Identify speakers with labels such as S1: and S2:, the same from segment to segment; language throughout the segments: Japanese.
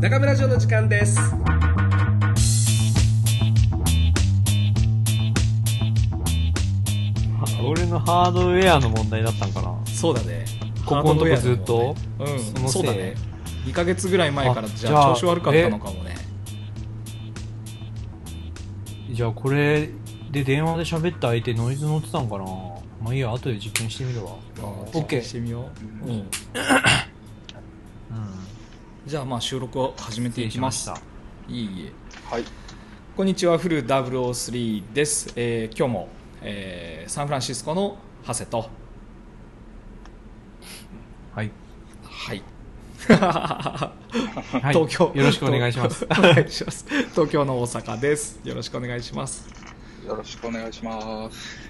S1: 中村城の時間です。
S2: 俺のハードウェアの問題だったんかな。
S1: そうだね。
S2: ここのとこずっと？
S1: うん。
S2: そ
S1: うだね。2ヶ月ぐらい前から
S2: あ
S1: じゃあ調子悪かったのかもね。
S2: じゃあこれで電話で喋った相手ノイズ乗ってたんかな。まあいいや後で実験してみるわ。
S1: オ
S2: ッケー。
S1: してみよう、うん、
S2: う ん
S1: じゃあまあ収録を始めていきます。いいえ。
S3: はい。
S1: こんにちはフル003です、えー今日も、えーサンフランシスコの長谷と。
S2: はい、
S1: はい。
S2: はい、
S1: 東京。
S2: よろしくお願いします。
S1: お願いします。東京の大阪です。よろしくお願いします。
S3: よろしくお願いします。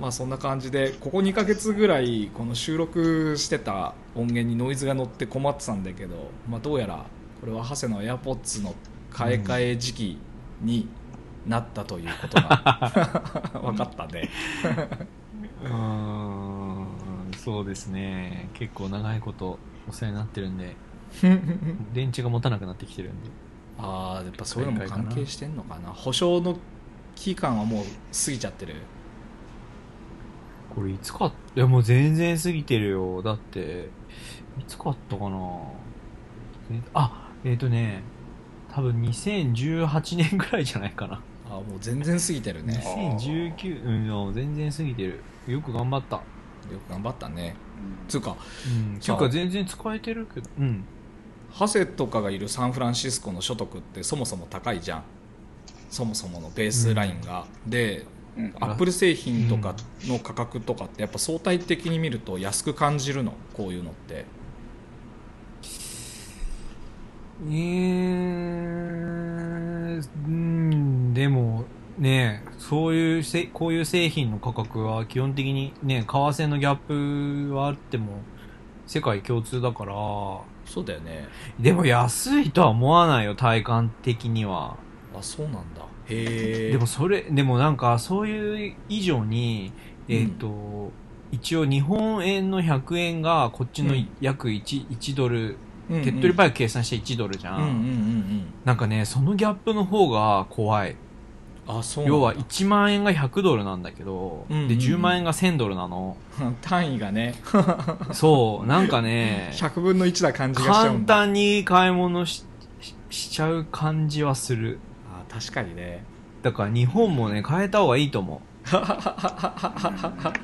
S1: まあそんな感じでここ2ヶ月ぐらいこの収録してた音源にノイズが乗って困ってたんだけど、まあ、どうやらこれは長谷の AirPods の買い替え時期になったということが 分かったね。
S2: うーんそうですね。結構長いことお世話になってるんで 電池が持たなくなってきてるんで。
S1: ああやっぱそういうのも関係してんのかな。保証の期間はもう過ぎちゃってる
S2: これいつかいやもう全然過ぎてるよ。だっていつ買ったかな？えあえっ、とね多分2018年ぐらいじゃないかな。
S1: ああもう全然過ぎてるね。
S2: 2019うんもう全然過ぎてる。よく頑張った。
S1: よく頑張ったね。つうか
S2: うんていうか全然使えてるけどうん。
S1: ハセとかがいるサンフランシスコの所得ってそもそも高いじゃん。そもそものベースラインが、で
S3: うん。
S1: アップル製品とかの価格とかってやっぱ相対的に見ると安く感じるの？こういうのって。
S2: えー、うんでもねそういうせこういう製品の価格は基本的にね為替のギャップはあっても世界共通だから。
S1: そうだよね。
S2: でも安いとは思わないよ体感的には。
S1: あそうなんだ
S2: でもそれでもなんかそういう以上にえっ、と、一応日本円の100円がこっちの
S1: うん。
S2: 約 1, 1ドル、
S1: うんうん
S2: 手っ取り早く計算して1ドルじゃ
S1: うんうんうんうん。
S2: なんかね、そのギャップの方が怖い。
S1: あそう
S2: 要は1万円が100ドルなんだけど、
S1: うんうんうん。
S2: で、10万円が1000ドルなの。
S1: 単位がね。
S2: そう、なんかね、
S1: 100分の1な感じがしちゃう
S2: 簡
S1: んだ。
S2: 単に買い物しししちゃう感じはする。
S1: あ確かにね。
S2: だから日本もね、変えた方がいいと思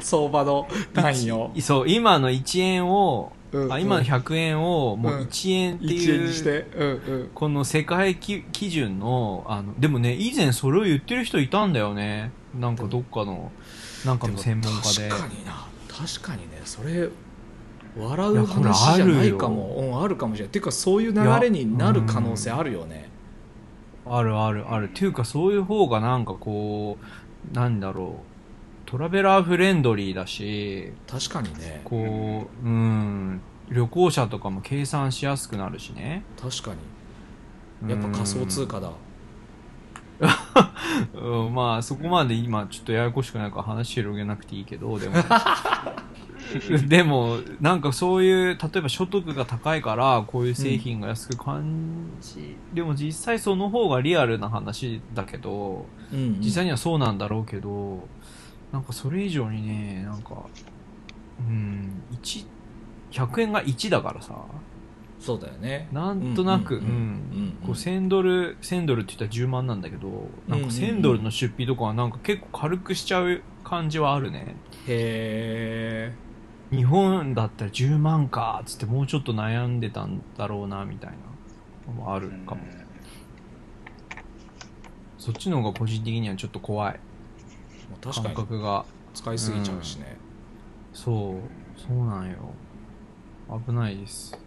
S1: 相場の
S2: う。
S1: 単位を。
S2: いそう、今の1円を、
S1: うん
S2: あ今の100円をもう
S1: うん。
S2: 1円って
S1: 1
S2: いう、
S1: 円にして。うんうん。
S2: この世界き基準の、あの、でもね、以前それを言ってる人いたんだよね。なんかどっかの、なんかの専門家で。
S1: 確かにな。確かにね。それ笑う話じゃない
S2: あるよ。
S1: かもうん、あるかもしれないっていうかそういう流れになる可能性あるよね
S2: あるあるある。っていうかそういう方がなんかこう、なんだろう。トラベラーフレンドリーだし、
S1: 確かにね
S2: こう、うん、旅行者とかも計算しやすくなるしね。
S1: 確かにやっぱ仮想通貨だ
S2: うん、まあそこまで今ちょっとややこしくないから話広げなくていいけど、でも。でも、なんかそういう、例えば所得が高いから、こういう製品が安く感じ、でも実際その方がリアルな話だけど、
S1: うん、うん、
S2: 実際にはそうなんだろうけど、なんかそれ以上にね、なんか、うん、1、100円が1だからさ、
S1: そうだよね。
S2: なんとなく、うんん、
S1: ううんうん。
S2: こう1000ドル、1000ドルって言ったら10万なんだけど、なんか
S1: うんうんうん
S2: 1000ドルの出費とかはなんか結構軽くしちゃう感じはあるね。
S1: へえ
S2: 日本だったら10万か、つってもうちょっと悩んでたんだろうな、みたいなのもあるかも。そっちの方が個人的にはちょっと怖い。感
S1: 確かに
S2: 覚が。
S1: 使いすぎちゃうしね、
S2: そう、そうなんよ。危ないです。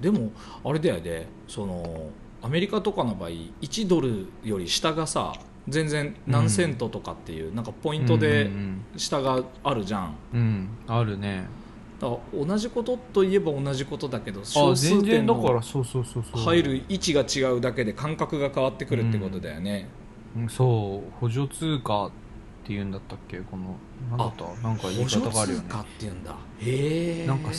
S1: でもあれだよねそのアメリカとかの場合1ドルより下がさ全然何セントとかっていう、なんかポイント
S2: う
S1: で
S2: ん
S1: 下があるじゃん
S2: うん、うん、あるね。
S1: だから同じことといえば同じことだけど
S2: あ、
S1: 小数
S2: 全然
S1: 点の。入る位置が違うだけで感覚が変わってくるってことだよね、
S2: うんそう、補助通貨って言うんだったっけ？この、なんだった？なんか言い
S1: 補助
S2: 方があるよね。
S1: 通貨っていうんだへえ
S2: なんか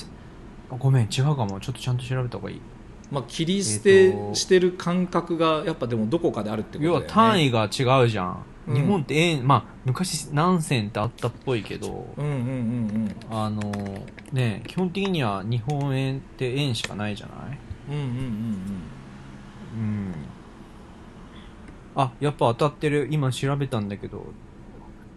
S2: ごめん、違うかも。ちょっとちゃんと調べた方がいい。
S1: まあ切り捨てしてる感覚がやっぱでもどこかであるってことだ
S2: 要
S1: よね。
S2: は単位が違うじゃん、
S1: うん。
S2: 日本って円まあ昔何銭ってあったっぽいけど、
S1: うんうんうん
S2: あのね基本的には日本円って円しかないじゃない？
S1: うんうんうんうん。
S2: うん。あやっぱ当たってる。今調べたんだけど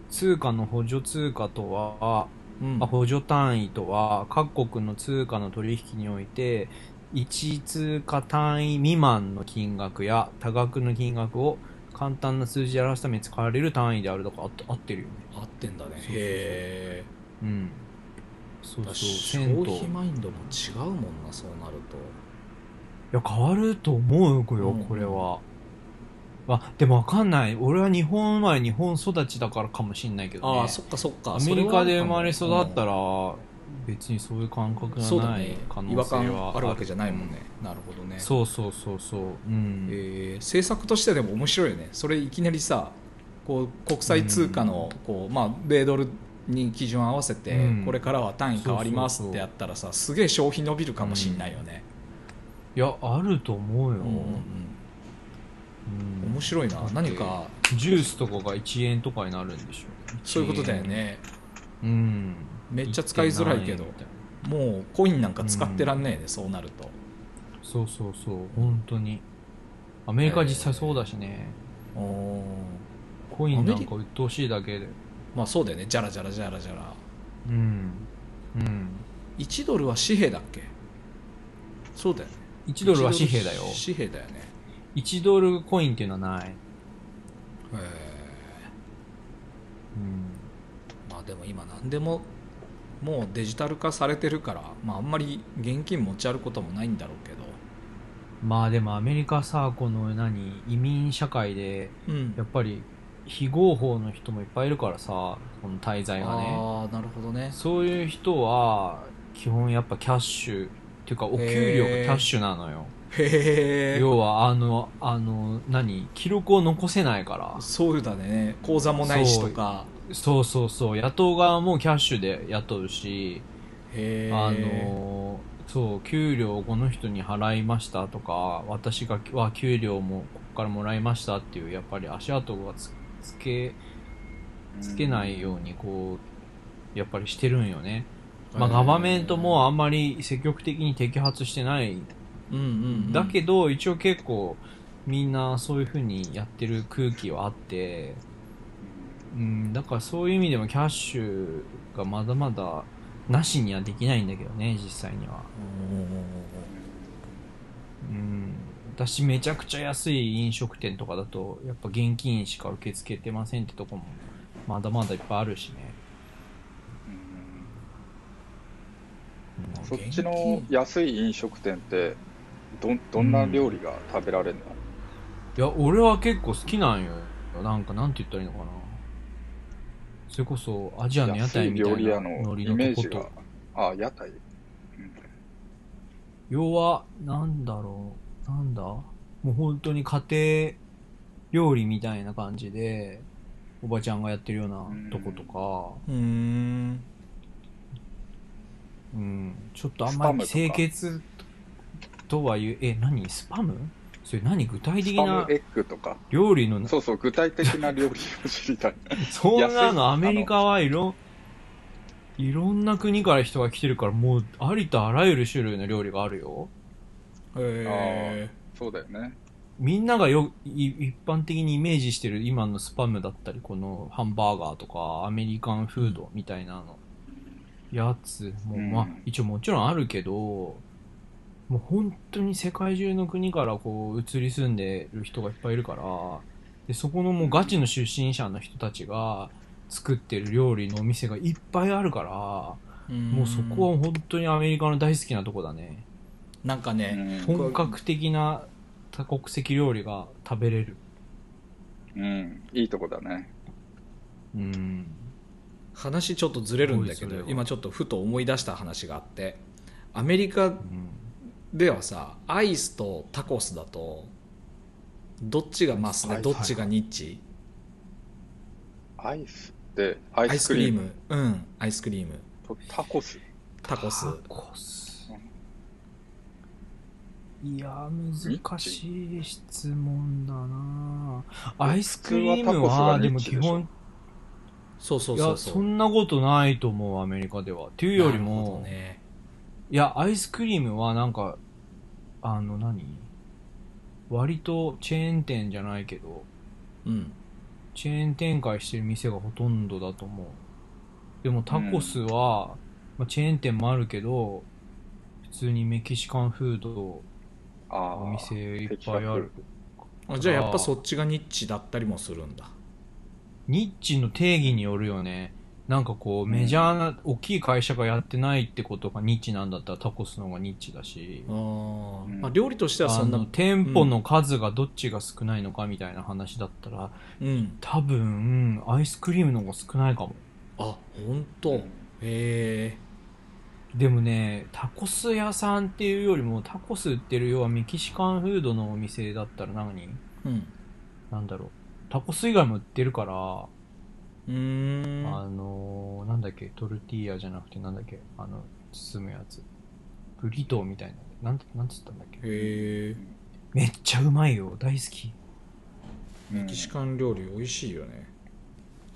S2: 通貨の補助通貨とは、
S1: うん。
S2: 補助単位とは各国の通貨の取引において1通貨単位未満の金額や多額の金額を簡単な数字で表すために使われる単位であるとかあって合ってるよね。
S1: 合ってんだね。
S2: そうそうん。そうそう。
S1: え消費マインドも違うもんなそうなると。
S2: いや変わると思うよ、
S1: うん
S2: これはあでもわかんない。俺は日本生まれ日本育ちだからかもしんないけどね。
S1: ああそっかそっか。
S2: アメリカで生まれ育った
S1: ら
S2: ら別にそういう感覚がない
S1: そうだね。
S2: 可能
S1: 違和
S2: 性は
S1: 感あるわけじゃないもんね、なるほどね。
S2: そうそうそうそう。うん、
S1: えー政策としてでも面白いよね。それいきなりさこう国際通貨のこう、まあ、米ドルに基準を合わせて、
S2: うん。
S1: これからは単位変わりますってやったらさすげえ消費伸びるかもしんないよね、
S2: いやあると思うよ、
S1: うんうんうん。
S2: うん。
S1: 面白いな。何か
S2: ジュースとかが1円とかになるんでしょ
S1: そういうことだよね。
S2: 1円。うん
S1: めっちゃ使いづらいけど
S2: 1.7円みたいな
S1: もうコインなんか使ってらんねえね、そうなると。
S2: そうそうそう本当に。アメリカ実際そうだしね、
S1: おー
S2: コインなんか鬱陶しいだけで。
S1: まあそうだよね。じゃらじゃらじゃらじゃら。
S2: うんうん。
S1: 1ドルは紙幣だっけ？そうだよね。
S2: 1ドルは紙幣だよ。
S1: 紙幣だよね。
S2: 1ドルコインっていうのはない、
S1: へ
S2: うん、
S1: えまあでも今何でももうデジタル化されてるから、まあ、あんまり現金持ち歩くこともないんだろうけど。
S2: まあでもアメリカさこの何移民社会で
S1: うん。
S2: やっぱり非合法の人もいっぱいいるからさこの滞在がね。
S1: ああなるほどね。
S2: そういう人は基本やっぱキャッシュっていうかお給料がキャッシュなのよ。
S1: へえ
S2: 要はあのあの何記録を残せないから。
S1: そうだね。口座もないしとか
S2: そうそうそう。雇う側もキャッシュで雇うしあのそう給料をこの人に払いましたとか私がは給料もここからもらいましたっていうやっぱり足跡がつつけつけないようにこうやっぱりしてるんよね、まあ、ガバメントもあんまり積極的に摘発してない。
S1: うんうん、うん、
S2: だけど一応結構みんなそういう風にやってる空気はあってうんだからそういう意味でもキャッシュがまだまだなしにはできないんだけどね実際には。うん。私めちゃくちゃ安い飲食店とかだとやっぱ現金しか受け付けてませんってとこもまだまだいっぱいあるしね、
S3: そっちの安い飲食店ってどどんな料理が食べられるの、
S2: いや俺は結構好きなんよ。なんかなんて言ったらいいのかなそれこそアジアの屋台みたいなノリ
S3: のイメージが。
S2: のとこと
S3: あ屋台、うん。
S2: 要はなんだろう。なんだ？もう本当に家庭料理みたいな感じでおばちゃんがやってるようなとことか。
S1: うーん。
S2: うん。ちょっとあんまり清潔とはいう。え何？スパム？それ何具体
S3: ス
S2: 的な
S3: パムエッグとか。
S2: 料理の
S3: そうそう具体的な料理を知りたい。
S2: そんなのアメリカはいろい。ろんな国から人が来てるからもうありとあらゆる種類の料理があるよ。
S1: へえ
S3: そうだよね。
S2: みんながよい一般的にイメージしてる今のスパムだったりこのハンバーガーとかアメリカンフードみたいなのやつも、
S3: うん。
S2: まあ一応もちろんあるけどもう本当に世界中の国からこう移り住んでる人がいっぱいいるからでそこのもうガチの出身者の人たちが作ってる料理のお店がいっぱいあるからもうそこは本当にアメリカの大好きなとこだね。
S1: なんかね、
S3: うん、
S2: 本格的な多国籍料理が食べれる。
S3: うん、いいとこだね。
S2: うん。
S1: 話ちょっとずれるんだけど今ちょっとふと思い出した話があってアメリカ
S2: うん
S1: ではさアイスとタコスだとどっちがマスで
S3: はい
S1: どっちがニッチ？
S3: アイスってア
S1: ア
S3: イスクリーム。
S1: ムうんアイスクリーム。
S3: とタコス。
S1: タコス。
S2: タコス。いや、難しい質問だなアイスクリーム
S3: は
S2: でも基本、
S1: そうそう
S2: いや、
S1: そう。そ
S2: そんなことないと思う、アメリカでは。っていうよりも、
S1: どね。
S2: いや、アイスクリームはなんか、あの何、割とチェーン店じゃないけど、
S1: うん
S2: チェーン展開してる店がほとんどだと思う。でもタコスは、まあ、チェーン店もあるけど、普通にメキシカンフード。お店いっぱいある。
S1: あじゃあやっぱそっちがニッチだったりもするんだ
S2: ニッチの定義によるよね。なんかこう、メジャーな、大きい会社がやってないってことがニッチなんだったらタコスの方がニッチだし。
S1: あ、ー、
S3: うん。
S1: まあ、料理としてはそんな
S2: あの、店舗の数がどっちが少ないのかみたいな話だったら、
S1: うん。
S2: 多分、アイスクリームの方が少ないかも。
S1: あ本当？へえ。
S2: でもね、タコス屋さんっていうよりも、タコス売ってる要はメキシカンフードのお店だったら何？
S1: うん。
S2: なんだろう。タコス以外も売ってるから、あのー、なんだっけ、トルティーヤじゃなくてなんだっけ、あの、包むやつ。ブリトーみたいな。なんて、なんつったんだっけ？
S1: へえ
S2: めっちゃうまいよ。大好き。
S3: メ
S1: メキシカン料理美味しいよね。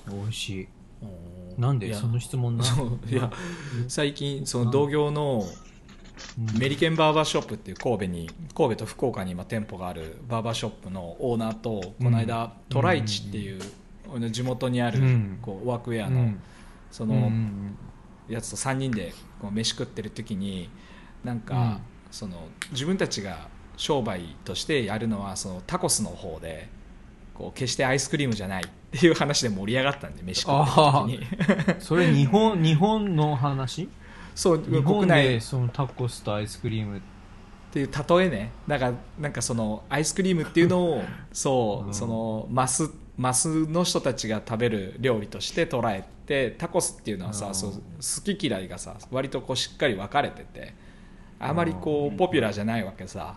S2: 美味しい。なんで？その質問な。
S1: そう。いや最近その同業の
S2: うん。
S1: メリケンバーバーショップっていう神戸に神戸と福岡に今店舗があるバーバーショップのオーナーとこの間、トライチっていう、地元にある
S2: うん。
S1: こうワークウェアのその
S2: ん。
S1: やつと3人でこう飯食ってる時になんか、
S2: うん。
S1: その自分たちが商売としてやるのはそのタコスの方でこう決してアイスクリームじゃないっていう話で盛り上がったんで飯食ってる時に。
S2: それ日本、日本の話？
S1: そう国内。
S2: でそのタコスとアイスクリーム
S1: っていう例えね。だからなんかそのアイスクリームっていうのをそう、
S2: うん。
S1: そのマスマスの人たちが食べる料理として捉えてタコスっていうのはさ、
S2: うん。
S1: そう好き嫌いがさ割とこうしっかり分かれててあまりこ
S3: う
S1: うん。ポピュラーじゃないわけさ。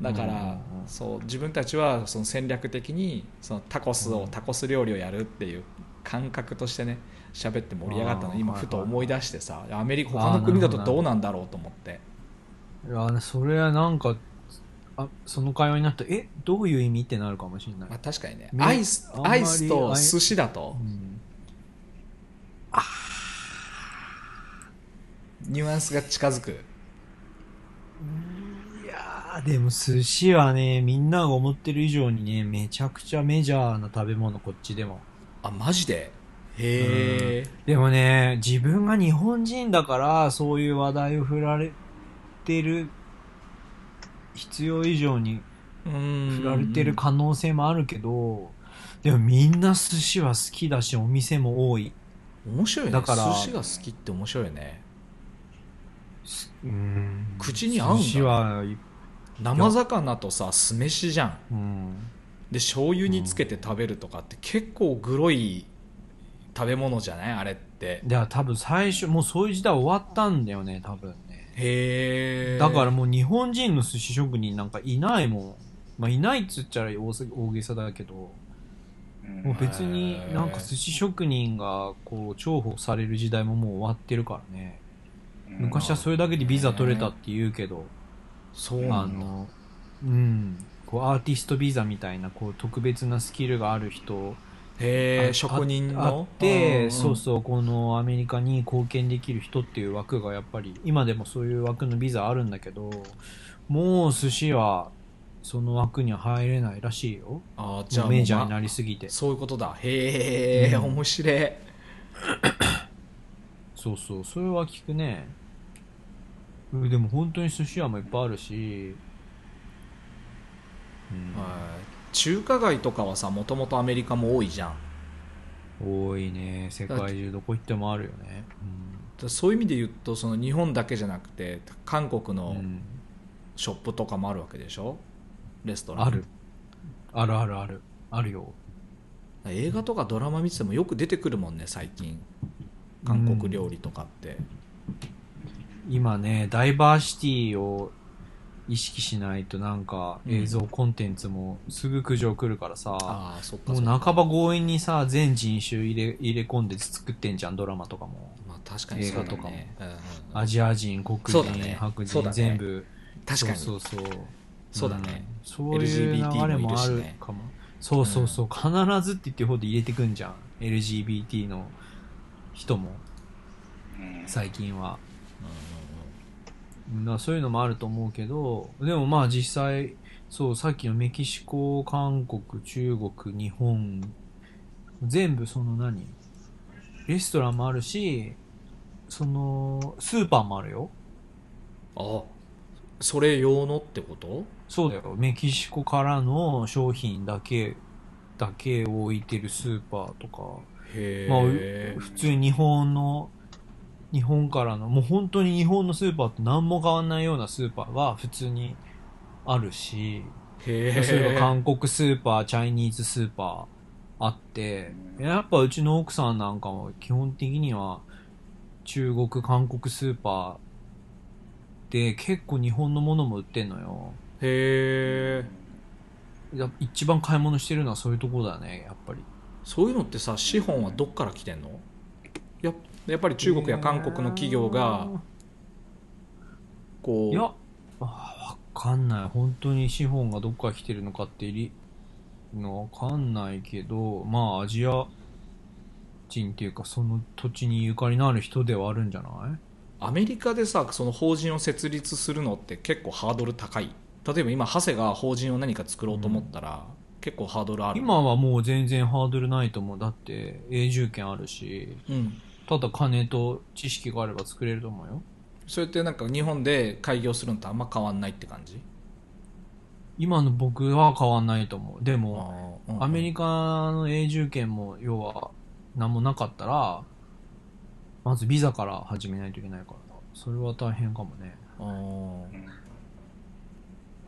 S1: だから、
S2: うん。
S1: そう自分たちはその戦略的にそのタコスを、
S2: うん。
S1: タコス料理をやるっていう感覚としてね喋って盛り上がったの。今ふと思い出してさアメリカ他の国だとどうなんだろうと思って。
S2: いやそれはなんかあその会話になってえどういう意味ってなるかもしれない。
S1: まあ、確かにね。
S2: ね
S1: アイスアイスと寿司だと。
S2: うん。
S1: ニュアンスが近づく。
S2: いやーでも寿司はねみんなが思ってる以上にねめちゃくちゃメジャーな食べ物こっちでも。
S1: あマジで？へえ
S2: でもね自分が日本人だからそういう話題を振られてる必要以上に振られてる可能性もあるけど、でもみんな寿司は好きだしお店も多い。
S1: 面白いね。
S2: だから
S1: 寿司が好きって面白いね。
S2: うん。
S1: 口に合うんだ。
S2: 寿司は
S1: 生魚とさ酢飯じゃん。
S2: うん。
S1: で醤油につけて食べるとかって結構グロい食べ物じゃない？あれって。
S2: いや多分最初もうそういう時代終わったんだよね多分。ね
S1: へえ
S2: だからもう日本人の寿司職人なんかいないもん。まあいないっつっちゃ大げさだけど。もう別になんか寿司職人がこう重宝される時代ももう終わってるからね。昔はそれだけでビザ取れたって言うけど、
S1: そう
S2: あ
S1: なんだ
S2: のうん。こうアーティストビザみたいなこう特別なスキルがある人
S1: へえ
S2: あ
S1: 職人の？
S2: あって、そうそうこのアメリカに貢献できる人っていう枠がやっぱり今でもそういう枠のビザあるんだけどもう寿司はその枠には入れないらしいよ。
S1: あじゃあ
S2: もうメジャーになりすぎて。
S1: そういうことだ。へえ、
S2: うん。
S1: 面白い。
S2: そうそうそれは聞くね。うんでも本当に寿司屋もいっぱいあるし、うん。
S1: はい中華街とかはさもともとアメリカも多いじゃん。
S2: 多いね。世界中どこ行ってもあるよね。
S1: だそういう意味で言うとその日本だけじゃなくて韓国
S2: うん、
S1: の
S2: うん。
S1: ショップとかもあるわけでしょ？レストラン。
S2: ある。あるあるある。あるよ。
S1: 映画とかドラマ見ててもよく出てくるもんね最近。韓国料理とかって、
S2: 今ねダイバーシティを意識しないとなんか
S1: うん。
S2: 映像コンテンツもすぐ苦情来るからさ、
S1: ああそっか
S2: もう
S1: そっか。
S2: 半ば強引にさ全人種入れ入れ込んで作ってんじゃんドラマとかも。
S1: まあ確かにそうだね。
S2: 映画とかも。
S1: うんうん
S2: アジア人黒人、
S1: ね。
S2: 白人
S1: ね。
S2: 全部。
S1: 確かに。
S2: そうそうそう。
S1: そうだね。
S2: うん。そういう流れもあるかも。そうそうそう。必ずって言ってる方で入れてくんじゃん。LGBT の人も、
S3: うん。
S2: 最近は。だからそういうのもあると思うけど、でもまあ実際、そう、さっきのメキシコ、韓国、中国、日本、全部その何レストランもあるし、その、スーパーもあるよ。
S1: あそれ用のってこと？
S2: そうだよ。メキシコからの商品だけ、だけを置いてるスーパーとか、
S1: へ
S2: まあ
S1: え、
S2: 普通に日本の、日本からの、もう本当に日本のスーパーと何も変わんないようなスーパーが普通にあるし、
S1: へ
S2: それ
S1: え
S2: が韓国スーパー、チャイニーズスーパーあって、やっぱうちの奥さんなんかも基本的には中国、韓国スーパーで結構日本のものも売ってんのよ。
S1: へえ
S2: や一番買い物してるのはそういうところだね、やっぱり。
S1: そういうのってさ資本はどっから来てんの？ややっぱり中国や韓国の企業がこう
S2: いや、あわかんない。本当に資本がどっから来てるのかっているのわかんないけど、まあアジア人っていうかその土地にゆかりのある人ではあるんじゃない？
S1: アメリカでさその法人を設立するのって結構ハードル高い。例えば今長谷が法人を何か作ろうと思ったら、結構ハードルある。
S2: 今はもう全然ハードルないと思う。だって永住権あるし、
S1: うん
S2: ただ金と知識があれば作れると思うよ。
S1: それってなんか日本で開業するのとあんま変わんないって感じ？
S2: 今の僕は変わんないと思う。でも、
S1: あー
S2: アメリカの永住権も要は何もなかったら、まずビザから始めないといけないからな。それは大変かもね。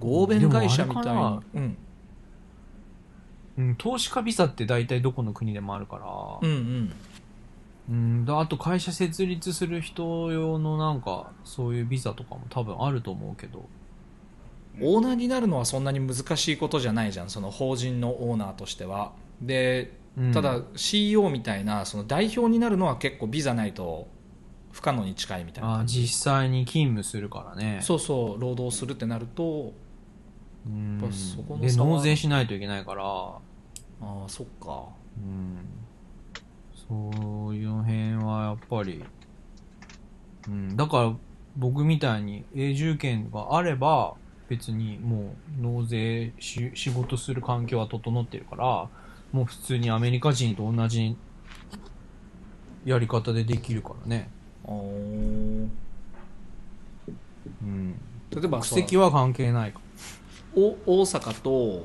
S1: 合弁会社みたいに
S2: でもあれか
S1: うん
S2: うん、投資家ビザって大体どこの国でもあるから、
S1: うんうん
S2: うん、だあと会社設立する人用のなんか、そういうビザとかも多分あると思うけど、
S1: オーナーになるのはそんなに難しいことじゃないじゃんその法人のオーナーとしては。で
S2: うん。
S1: ただ CEO みたいなその代表になるのは結構ビザないと不可能に近いみたいな。
S2: 実際に勤務するからね。
S1: そうそう労働するってなると
S2: うん。
S1: やっぱそこの
S2: で、納税しないといけないから、
S1: ああそっか。
S2: うん、そういう辺はやっぱり、うん、だから僕みたいに永住権があれば別にもう納税し仕事する環境は整ってるからもう普通にアメリカ人と同じやり方でできるからね、
S1: あー。
S2: うん、
S1: 例えばさ
S2: 国籍は関係ないか。
S1: お大阪と、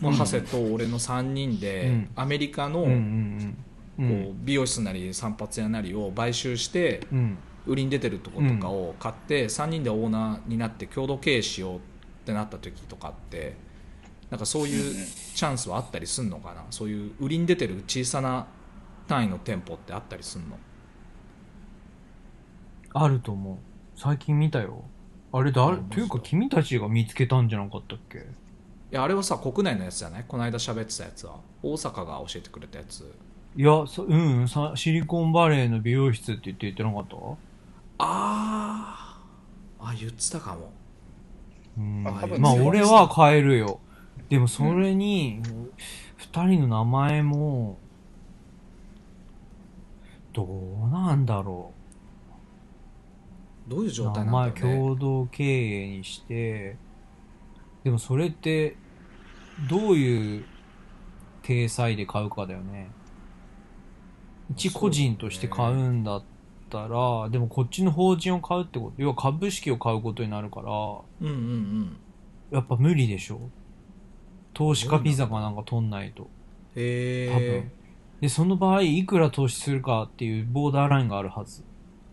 S1: まあ、
S2: うん。
S1: 長谷と俺の3人で、
S2: うん。
S1: アメリカの、
S2: うんうんうん。う
S1: こう美容室なり散髪屋なりを買収して
S2: うん。
S1: 売りに出てるとことかを買って、3人でオーナーになって共同経営しようってなった時とかってなんかそういうチャンスはあったりすんのかな？そういう売りに出てる小さな単位の店舗ってあったりすんの？
S2: あると思う。最近見たよ。あれ誰
S1: あ
S2: というか君たちが見つけたんじゃなかったっけ？
S1: いやあれはさ国内のやつじゃない？この間喋ってたやつは。大阪が教えてくれたやつ
S2: いや、そうん、さシリコンバレーの美容室って言って言ってなかった？
S1: あー。あ言ってたかも。
S2: うん。
S3: あ多分
S2: まあ俺は買えるよ。でもそれに、二人の名前も、どうなんだろ
S1: どういう
S2: う。
S1: 状態なんだろうね。
S2: 共同経営にして、でもそれって、どういう体裁で買うかだよね。一個人として買うんだったら、でもこっちの法人を買うってこと、要は株式を買うことになるから、
S1: うんうんうん
S2: やっぱ無理でしょ投資家ビザかなんか取んないと。
S1: へ
S2: 多分
S1: え。
S2: で、その場合、いくら投資するかっていうボーダーラインがあるはず。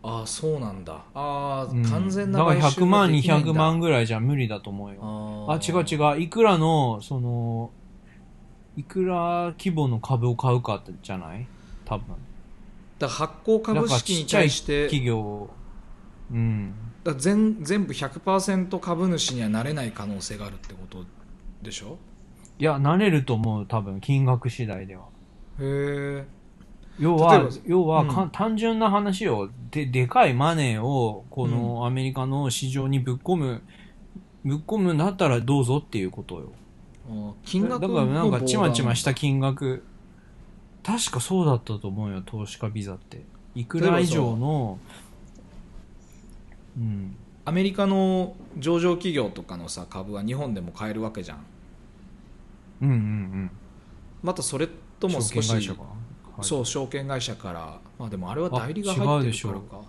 S1: ああそうなんだああ、
S2: うん
S1: 完全な
S2: だから
S1: 買収
S2: 100万、
S1: ができないんだ
S2: 200万ぐらいじゃ無理だと思うよ。
S1: あ
S2: あ、違う違う。いくらの、その、いくら規模の株を買うかってじゃない？多分。
S1: だ発行株式に対して
S2: 企業、うん。
S1: だ全全部100%株主にはなれない可能性があるってことでしょ？
S2: いや、なれると思う、多分、金額次第では。
S1: へえ
S2: 要は、要はか、
S1: うん
S2: 単純な話を、で、でかいマネーを、このアメリカの市場にぶっ込むぶっ込むんだったらどうぞっていうことよ。
S1: あ金額
S2: だからなんかちまちま
S1: し
S2: した金額、確かそうだったと思うよ、投資家ビザって。いくら以上の、うん。
S1: アメリカの上場企業とかのさ株は日本でも買えるわけじゃん
S2: うんうんうん。
S1: またそれとも少し
S2: 証券会社か。
S1: そう証券会社からまあでもあれは代理が入ってるからか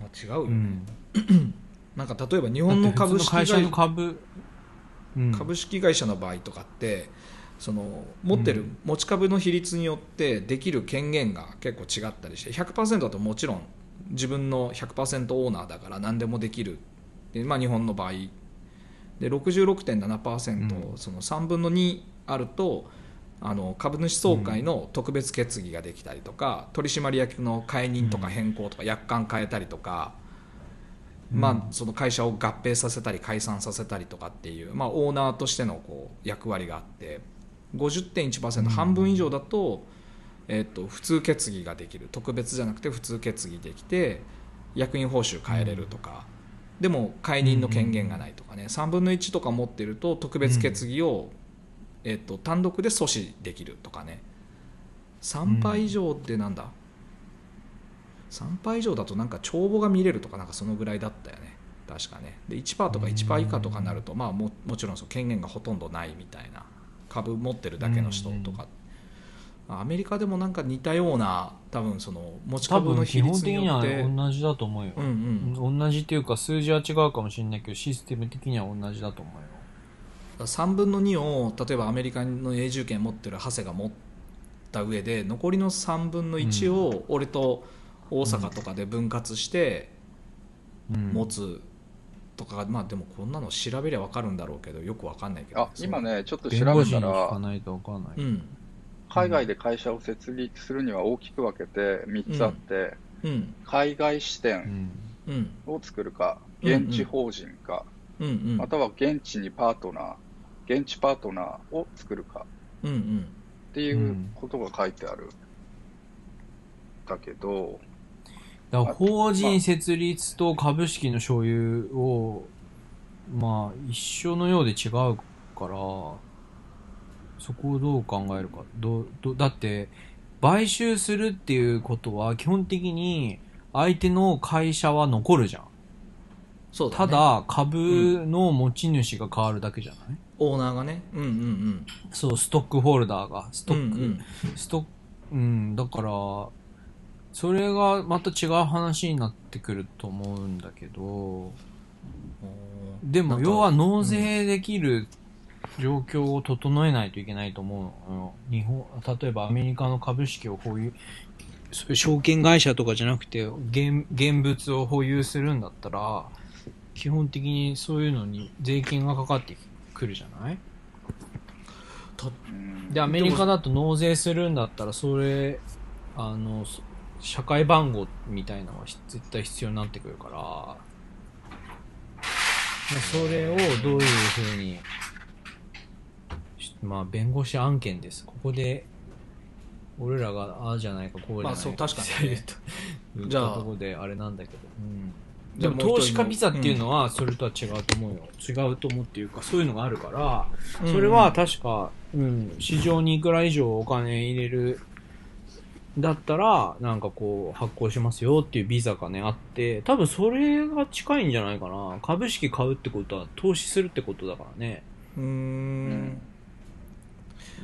S1: まあ、違うよ、
S2: うん。
S1: なんか例えば日本の株式会
S2: 会社の株、うん、
S1: 株式会社の場合とかってその持ってる
S2: うん。
S1: 持ち株の比率によってできる権限が結構違ったりして100%だともちろん自分の100%オーナーだから何でもできるで、まあ、日本の場合。で66.7%、
S2: うん。
S1: その3分の2あるとあの株主総会の特別決議ができたりとか、取締役の解任とか変更とか約款変えたりとか、
S2: うん。
S1: まあ、その会社を合併させたり解散させたりとかっていう、まあ、オーナーとしてのこう役割があって50.1%、
S2: うん。
S1: 半分以上だと,、えっと普通決議ができる特別じゃなくて普通決議できて役員報酬変えれるとか、でも解任の権限がないとかね、3分の1とか持ってると特別決議を、えっと単独で阻止できるとかね。3倍以上ってなんだ、3倍以上だとなんか帳簿が見れるとかなんかそのぐらいだったよね。確かね。で1%とか1%以下とかになると、まあ、ももちろんそう権限がほとんどないみたいな株持ってるだけの人とか、アメリカでもなんか似たような多分その持ち
S2: 多
S1: 株の比率
S2: 的には
S1: によって。
S2: 同じだと思うよ。
S1: うんうん。
S2: 同じっていうか数字は違うかもしれないけどシステム的には同じだと思うよ。
S1: 3分の2を例えばアメリカの永住権持ってるハセが持った上で残りの3分の1を俺と大阪とかで分割して
S2: うん。
S1: 持つとか、まあでもこんなの調べりゃ分かるんだろうけどよく分かんないけど
S3: あ今ね、ちょっと調
S2: 弁護
S3: べた
S2: 士に聞か
S3: ら、
S2: ないとわかんない。
S1: うん
S3: 海外で会社を設立するには大きく分けて3つあって、
S1: うん
S3: 海外支
S2: う
S3: 店
S2: ん。
S1: うん
S3: を作るか、
S1: うんうん
S3: 現地法人か、
S1: うんうん
S3: または現地にパートナー、現地パートナーを作るか
S1: うんうん
S3: っていうことが書いてある。だけど、
S2: だから法人設立と株式の所有を、まあ、一緒のようで違うから、そこをどう考えるか。どうどうだって、買収するっていうことは、基本的に相手の会社は残るじゃん。
S1: そうだ、ね、
S2: ただ、株の持ち主が変わるだけじゃない、
S1: オーナーがね。うんうん。
S2: そう、ストックホルダーが、ストック、
S1: うんうん。
S2: ストック、うん、だから、それがまた違う話になってくると思うんだけど、でも要は納税できる状況を整えないといけないと思うのよ。日本、例えばアメリカの株式を保有、そういう証券会社とかじゃなくて現、現物を保有するんだったら、基本的にそういうのに税金がかかってくるじゃない？
S3: うん
S2: で、アメリカだと納税するんだったら、それ、あの、そ社会番号みたいなのはひ絶対必要になってくるから、まあそれをどういうふうに、しまあ、弁護士案件です。ここで、俺らが、ああじゃないか、こうじゃないか。
S1: まあそう確かにね じゃあ
S2: たとこで、あれなんだけど。うん。でも投資家ビザっていうのは、それとは違うと思うよ。違うと思うっていうか、そういうのがあるから、それは確か、うん、市場にいくら以上お金入れる、だったら、なんかこう、発行しますよっていうビザがね、あって、多分それが近いんじゃないかな。株式買うってことは、投資するってことだからね。
S1: うーん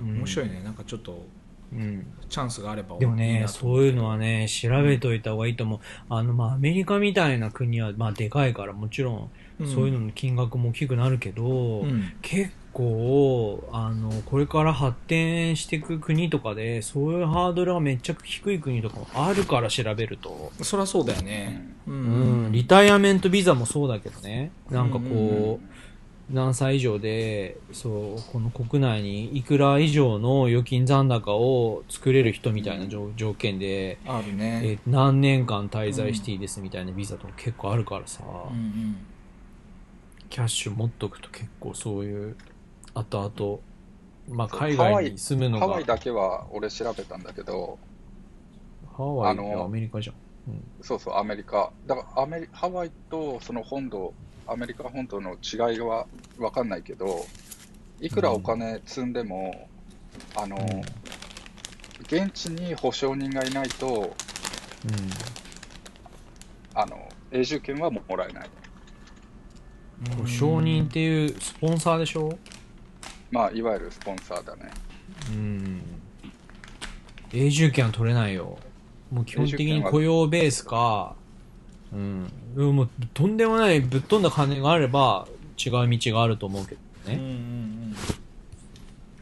S2: うん
S1: 面白いねなんかちょっと
S2: うん。
S1: チャンスがあれば
S2: でもね、そういうのはね、調べといた方がいいと思う。あの、まあ、アメリカみたいな国は、まあ、でかいから、もちろん、そういうのの金額も大きくなるけど、
S1: うん
S2: 結構、あの、これから発展していく国とかで、そういうハードルがめっちゃ低い国とかもあるから調べると、
S1: そりゃそうだよね。う
S2: うん。ん、リタイアメントビザもそうだけどね、なんかこう、
S1: うんうん
S2: 何歳以上で、そう、この国内にいくら以上の預金残高を作れる人みたいな条条件で、
S1: あるね。
S2: え何年間滞在していいですみたいなビザとか結構あるからさ、
S1: うんうん。
S2: キャッシュ持っとくと結構そういう、後々、まあ
S3: そう
S2: 海外に住むのが、
S3: ハワイだけは俺調べたんだけど、
S2: ハワイ
S3: あの
S2: アメリカじゃん。うん
S3: そうそう、アメリカ。だからアメリ、ハワイとその本土アメリカ本島の違いは分かんないけど、いくらお金積んでも、あの、現地に保証人がいないと、あの、永住権はもらえない。
S2: うん。保証人っていうスポンサーでしょ？
S3: まあ、いわゆるスポンサーだね。
S2: うん。永住権は取れないよ。もう基本的に雇用ベースか、うん。でももうとんでもないぶっ飛んだ金があれば違う道があると思うけど
S1: うんうん
S2: ね。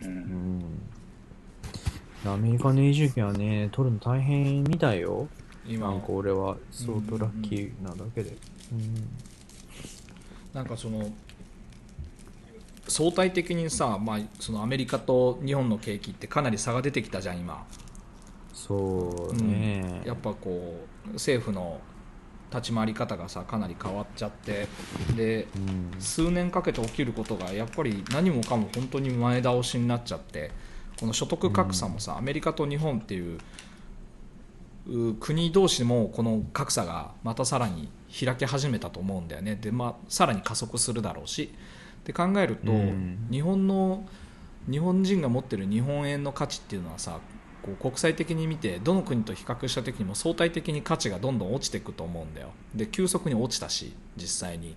S3: う。
S2: うんん。アメリカの永住権はね、取るの大変みたいよ。
S1: うん今
S2: なんか俺は相当ラッキーなだけで。うん。
S1: なんかその相対的にさ、まあ、そのアメリカと日本の景気ってかなり差が出てきたじゃん今。
S2: そうね。
S1: やっぱこう政府の立ち回り方がさかなり変わっちゃって。で
S2: うん。
S1: 数年かけて起きることがやっぱり何もかも本当に前倒しになっちゃって。この所得格差もさ、アメリカと日本っていうう国同士もこの格差がまたさらに開き始めたと思うんだよね。で、まあ、さらに加速するだろうしって考えると、
S2: うん。
S1: 日本の日本人が持ってる日本円の価値っていうのはさこう国際的に見てどの国と比較した時にも相対的に価値がどんどん落ちていくと思うんだよ。で急速に落ちたし実際に。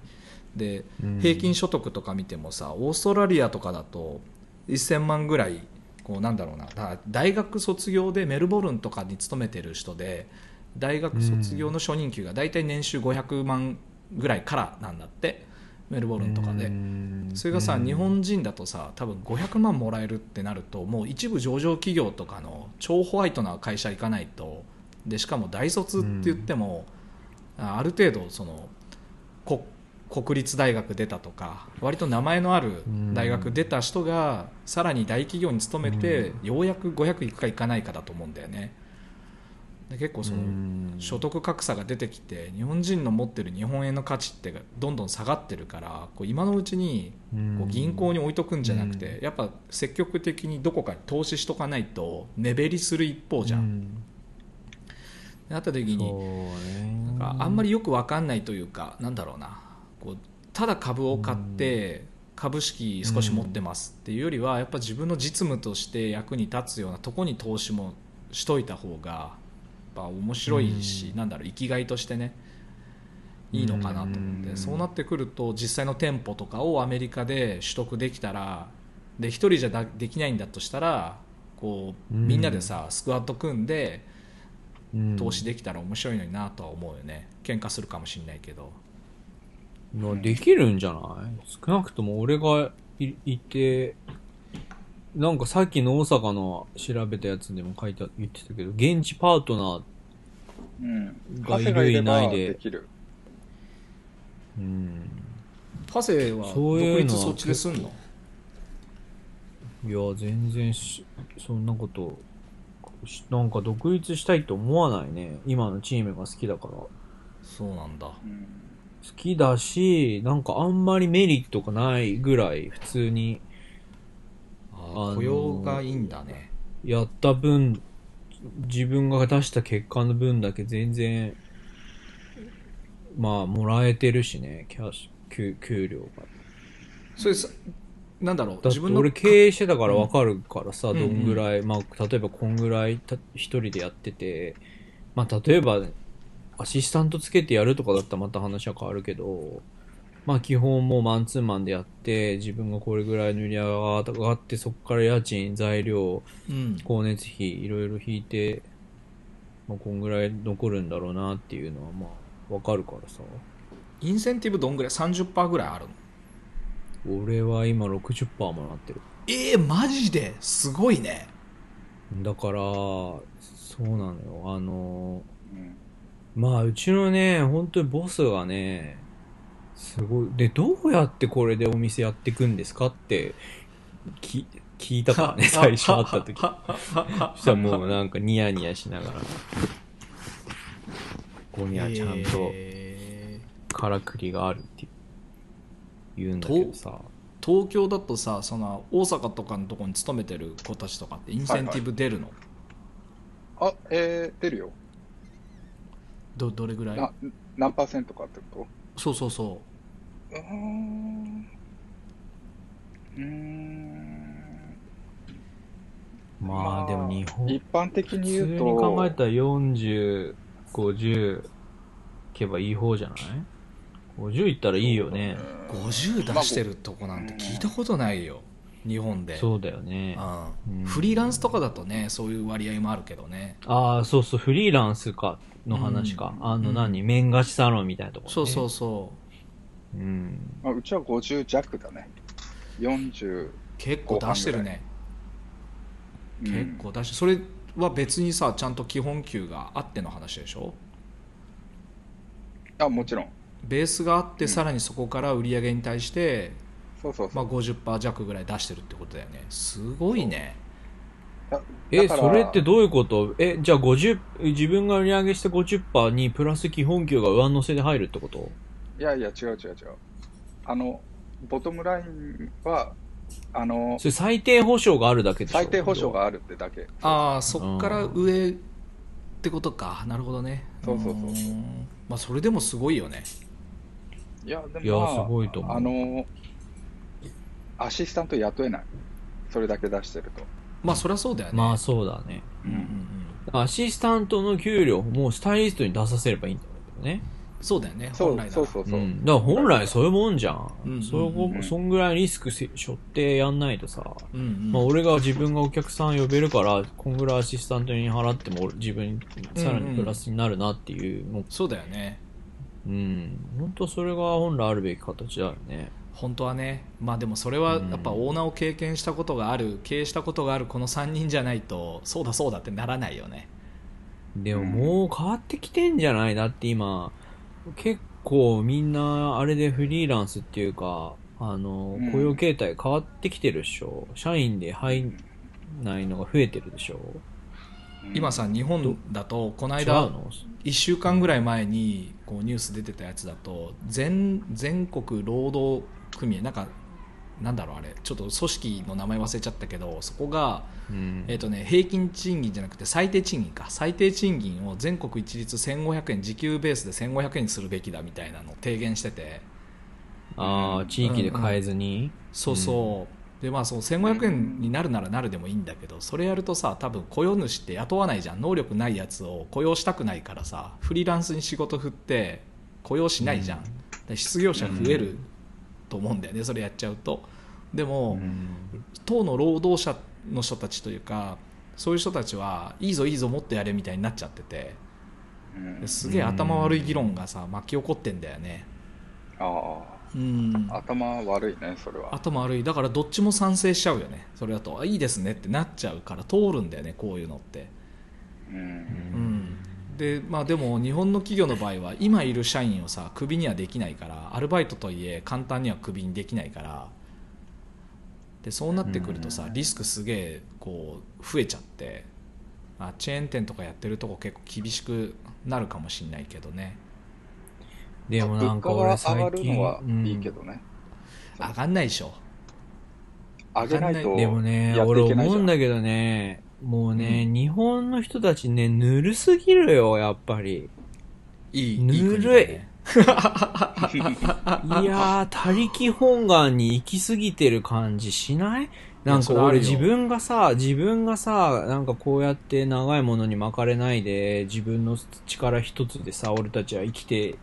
S1: で
S2: うん。
S1: 平均所得とか見てもさオーストラリアとかだと1000万ぐらいこうなんだろうな大学卒業でメルボルンとかに勤めてる人で大学卒業の初任給が大体年収500万ぐらいからなんだってメルボルンとかで。
S2: うん。
S1: それがさ
S2: うん。
S1: 日本人だとさ多分500万もらえるってなるともう一部上場企業とかの超ホワイトな会社行かないとでしかも大卒って言っても、あある程度そのこ国立大学出たとか割と名前のある大学出た人がさらに大企業に勤めてようやく500いくかいかないかだと思うんだよねで結構その
S2: うん。
S1: 所得格差が出てきて日本人の持ってる日本円の価値ってどんどん下がってるからこう今のうちにこう銀行に置いとくんじゃなくて、やっぱ積極的にどこかに投資しとかないと目減りする一方じゃん、
S2: うん。
S1: なった時になんかあんまりよく分かんないというかなんだろうな。こうただ株を買って株式少し持ってますっていうよりはやっぱ自分の実務として役に立つようなとこに投資もしといた方がぱ面白いし、なんだろう生きがいとしてねいいのかなと思って、
S2: うん。
S1: そうなってくると実際の店舗とかをアメリカで取得できたらで一人じゃだできないんだとしたらこう
S2: うん。
S1: みんなでさスクワット組んで
S2: うん。
S1: 投資できたら面白いのになとは思うよね。喧嘩するかもしれないけど。
S2: まあできるんじゃない？少なくとも俺がいいて、なんかさっきの大阪の調べたやつでも書いてあ言ってたけど、現地パートナ
S3: うん。
S2: が
S3: い
S2: るいないで
S3: できる。
S2: ー、うん。
S1: パセは
S2: そういうのは
S1: 独立そっちですんの？
S2: いや、全然し、そんなこと、しなんか独立したいと思わないね。今のチームが好きだから。好
S1: そうなんだ
S3: うん。
S2: きだし、なんかあんまりメリットがないぐらい普通に
S1: 雇用がいいんだね。
S2: やった分、自分が出した結果の分だけ全然、まあ、もらえてるしね、キャッシュ、給給料が。
S1: それさなんだろう
S2: だ
S1: 自分の
S2: 俺経営してたから分かるからさ、
S1: うん。
S2: どんぐらい、まあ、例えばこんぐらいた一人でやってて、まあ、例えば、アシスタントつけてやるとかだったらまた話は変わるけど、まあ基本もうマンツーマンでやって、自分がこれぐらいの売り上げが上がって、そこから家賃、材料、
S1: うん。
S2: 光熱費いろいろ引いて、まあ、こんぐらい残るんだろうなっていうのはまあわかるからさ。
S1: インセンティブどんぐらい？30%ぐらいあるの？
S2: 俺は今60%もらってる。
S1: えー、マジで？すごいね。
S2: だからそうなのよ。あの
S3: うん。
S2: まあうちのね本当にボスがねすごい。でどうやってこれでお店やっていくんですかってき聞いたからね 最初会った時。そしたらもうなんかニヤニヤしながらここにはちゃんと
S1: え
S2: からくりがあるって言うんだけどさ。
S1: ー東京だとさその大阪とかのとこに勤めてる子たちとかってインセンティブ出るの、
S3: あ、えー、出るよ。
S1: どどれぐらい？
S3: な何パーセントかってこ
S1: そうそうそ
S3: うーん。ん。
S2: まあでも日本、
S3: 一般的に言う
S2: 普通に
S3: と、
S2: 考えたら40、50いけばいい方じゃない ?50 いったらいいよね。
S1: 50出してるとこなんて聞いたことないよ日本で
S2: そうだよね。
S1: うん
S2: うん
S1: フリーランスとかだとねそういう割合もあるけどね
S2: ああ、そうそう、フリーランスか、の話か。
S1: うん
S2: あの何、麺菓子サロンみたいなとこ、ね。
S1: そうそうそ
S2: うん。
S3: まあ、うちは50弱だね。40、
S1: う結構出してるね
S3: うん
S1: 結構出してそれは別にさちゃんと基本給があっての話でしょ？
S3: あ、もちろん。
S1: ベースがあって
S3: うん
S1: さらにそこから売り上げに対して、まあ、
S3: そうそうそう。
S1: 50%弱ぐらい出してるってことだよねすごいね
S3: だ
S2: え、それってどういうこと？え、じゃあ50、自分が売り上げして50%にプラス基本給が上乗せで入るってこと？
S3: いやいや、違う違う違う。あの、ボトムラインは、あの
S2: そ、れ最低保障があるだけでしょ？
S3: 最低保障があるってだけ。
S1: ああそっから上ってことかなるほどね
S3: そうそうそうそうん
S1: まあそれでもすごいよね
S3: いや、でも、まあ、
S2: すごいと思う
S3: あの、アシスタント雇えない。それだけ出してると。
S1: まあそりゃそうだよね
S2: まあそうだね。
S1: うんうんうん
S2: アシスタントの給料もスタイリストに出させればいいんだけどね。
S1: そうだよね
S3: そう
S1: 本来なら
S3: そうそうそう。
S2: ん。だから本来そういうもんじゃん。
S1: うん
S2: そこそんぐらいリスクせ背負ってやんないとさ。
S1: うんうん
S2: まあ俺が自分がお客さん呼べるから、こんぐらいアシスタントに払っても俺自分にさらにプラスになるなっていうの。
S1: そうだよね
S2: うん。本当それが本来あるべき形だよね。
S1: 本当はねまあでもそれはやっぱオーナーを経験したことがある経営したことがあるこの3人じゃないとそうだそうだってならないよね
S2: でももう変わってきてんじゃない？だって今、結構みんなあれでフリーランスっていうか、あの
S3: うん、
S2: 雇用形態変わってきてるでしょ。社員で入んないのが増えてるでしょ。
S3: うん
S1: 今さ日本だとこの間
S2: の
S1: ？1週間ぐらい前にこうニュース出てたやつだと全全国労働組合なんかなんだろうあれちょっと組織の名前忘れちゃったけどそこが、
S2: うん。
S1: えーとね、平均賃金じゃなくて最低賃金か。最低賃金を全国一律1500円時給ベースで1500円にするべきだみたいなのを提言してて。
S2: ああ、地域で変えずに、
S1: そうそう、でまあそう1500円になるならなるでもいいんだけどそれやるとさ多分雇用主って雇わないじゃん。能力ないやつを雇用したくないからさフリーランスに仕事振って雇用しないじゃん、で失業者増えると思うんだよねそれやっちゃうと。でも、
S2: うん。
S1: 党の労働者の人たちというかそういう人たちはいいぞいいぞもっとやれみたいになっちゃってて。すげえ頭悪い議論がさ巻き起こってんだよね。
S3: あ
S1: うん。
S3: あ、頭悪いね、それは。
S1: 頭悪い。だからどっちも賛成しちゃうよね。それだとあいいですねってなっちゃうから通るんだよねこういうのって。
S3: う。
S1: うんん。でまあでも日本の企業の場合は今いる社員をさクビにはできないからアルバイトとはいえ簡単にはクビにできないからでそうなってくるとさリスクすげえこう増えちゃって、まあ、チェーン店とかやってるとこ結構厳しくなるかもしれないけどね。
S2: でもなんか
S3: 物価が上
S2: 俺最
S3: がる
S2: 近、
S3: のはいいけどね。
S1: 上がんないでしょ。
S3: 上げないと
S2: でもね、俺。思うんだけどね、もうね、日本の人たちね、ぬるすぎるよ、やっぱり。
S1: いい
S2: ぬるい。
S1: ね
S2: いやー、他力本願に行き過ぎてる感じしない？なんか俺自分がさ、自分がさ、なんかこうやって長いものに巻かれないで、自分の力一つでさ、俺たちは生きて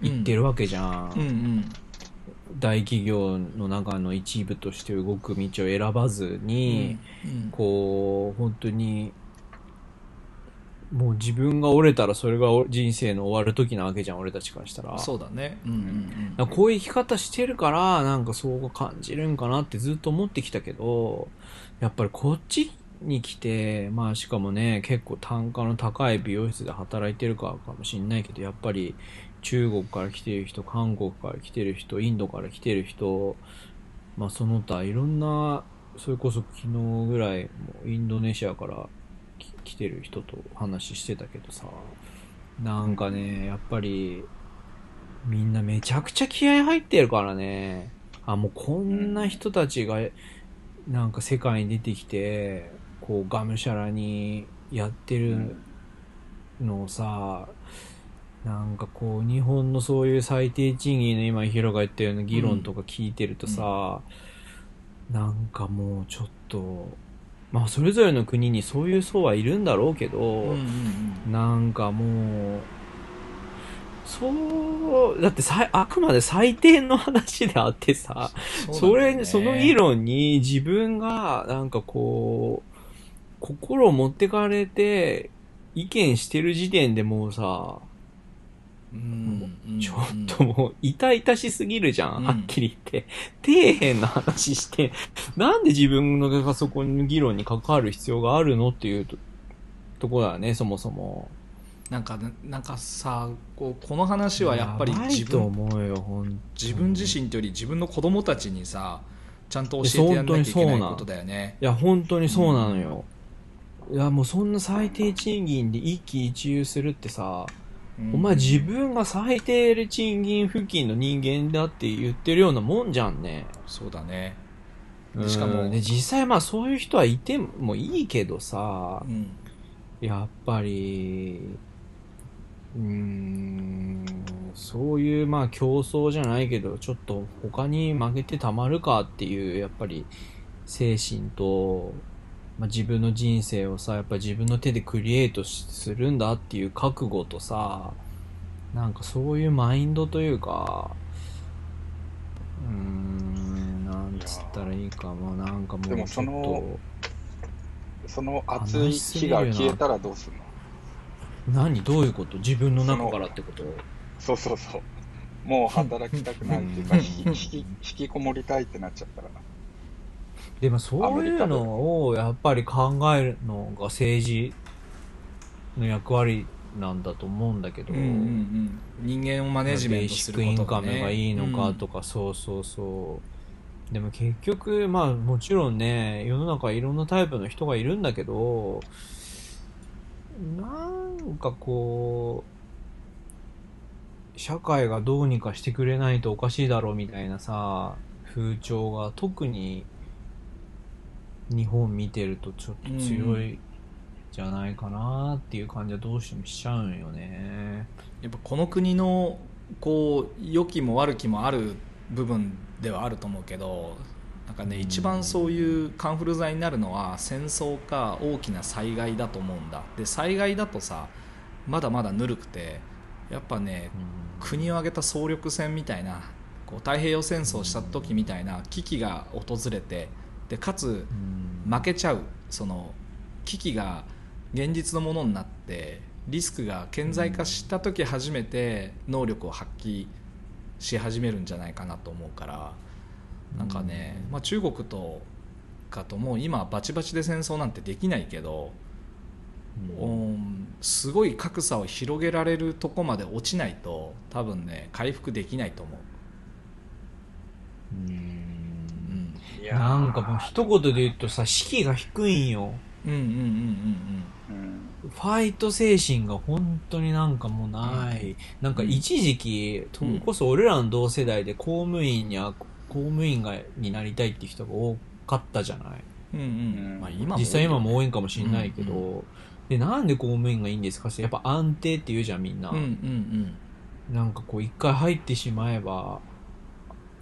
S2: いってるわけじゃん。
S1: うんうん。
S2: 大企業の中の一部として動く道を選ばずに、
S1: うん。
S2: こう、本当に、もう自分が折れたらそれが人生の終わる時なわけじゃん、俺たちからしたら。
S1: そうだねうんうん
S2: だからこういう生き方してるから、なんかそう感じるんかなってずっと思ってきたけど、やっぱりこっちに来て、まあしかもね、結構単価の高い美容室で働いてるからかもしんないけど、やっぱり中国から来てる人、韓国から来てる人、インドから来てる人、まあその他いろんな、それこそ昨日ぐらい、インドネシアからき来てる人と話してたけどさ、なんかね、やっぱり、みんなめちゃくちゃ気合入ってるからね。あ、もうこんな人たちが、なんか世界に出てきて、こう、がむしゃらにやってるのをさ、なんかこう、日本のそういう最低賃金の今、ヒロが言ったような議論とか聞いてるとさ、なんかもうちょっと、まあそれぞれの国にそういう層はいるんだろうけど、
S1: うんうんうん。
S2: なんかもう、そう、だってさいあくまで最低の話であってさ、それに、その議論に自分が、なんかこう、心を持ってかれて、意見してる時点でもうさ、
S1: うんうん
S2: ちょっともう、痛々しすぎるじゃん、
S1: うん
S2: はっきり言って。底辺な話して、なんで自分のがそこの議論に関わる必要があるのっていうと、とこだよね、そもそも。
S1: なんかねなんかさこうこの話はやっぱり自分自分自身というより自分の子供たちにさちゃんと教えてやんなきゃいけないことだよね
S2: いや、本当にそうなのよ。いや、もうそんな最低賃金で一喜一憂するってさ、
S1: うん
S2: お前自分が最低賃金付近の人間だって言ってるようなもんじゃんね。
S1: そうだね。
S2: うん。
S1: しかも
S2: で、実際まあそういう人はいてもいいけどさ
S1: う、ん。
S2: やっぱり、うーん、そういうまあ競争じゃないけど、ちょっと他に負けてたまるかっていう、やっぱり精神と、まあ、自分の人生をさ、やっぱ自分の手でクリエイトしするんだっていう覚悟とさ、なんかそういうマインドというか、うーん、なんつったらいいか、まあなんかもうちょっと。
S3: でもそのその暑い日が消えたらどうするの？
S2: 何？どういうこと？自分の中からってこと？
S3: そうそうそう。もう働きたくないっていうか、引き引きこもりたいってなっちゃったら。
S2: でもそういうのをやっぱり考えるのが政治の役割なんだと思うんだけど、
S1: うんうんうん。人間をマネジメントすること
S2: ベーシックインカムがいいのか
S1: うん。
S2: とか、そうそうそう。でも結局、まあもちろんね、世の中いろんなタイプの人がいるんだけど、なんかこう、社会がどうにかしてくれないとおかしいだろうみたいなさ、風潮が特に日本見てるとちょっと強いじゃないかなっていう感じはどうしてもしちゃうんよね。
S1: やっぱこの国のこう良きも悪きもある部分ではあると思うけどなんかね
S2: うん。
S1: 一番そういうカンフル剤になるのは戦争か大きな災害だと思うんだ。で災害だとさまだまだぬるくてやっぱね国を挙げた総力戦みたいなこう太平洋戦争した時みたいな危機が訪れてでかつ
S2: うん。
S1: 負けちゃうその危機が現実のものになってリスクが顕在化した時初めて能力を発揮し始めるんじゃないかなと思うからなんかね、まあ、中国とかともう今バチバチで戦争なんてできないけど、うん。すごい格差を広げられるとこまで落ちないと多分ね回復できないと思う。
S2: うん
S1: うん
S3: い
S2: なんかもう一言で言うとさ、士気が低いんよ。
S1: うんうんうんうん
S3: うん。
S2: ファイト精神が本当になんかもうない。なんか一時期、それこそ俺らの同世代で公務員には、公務員がになりたいっていう人が多かったじゃない。
S1: うんうん。うん。まあ今も
S2: 実際今も多いんかもしれないけど、
S1: うん
S2: で、なんで公務員がいいんですかってやっぱ安定って言うじゃんみんな。
S1: うんうん
S2: なんかこう一回入ってしまえば、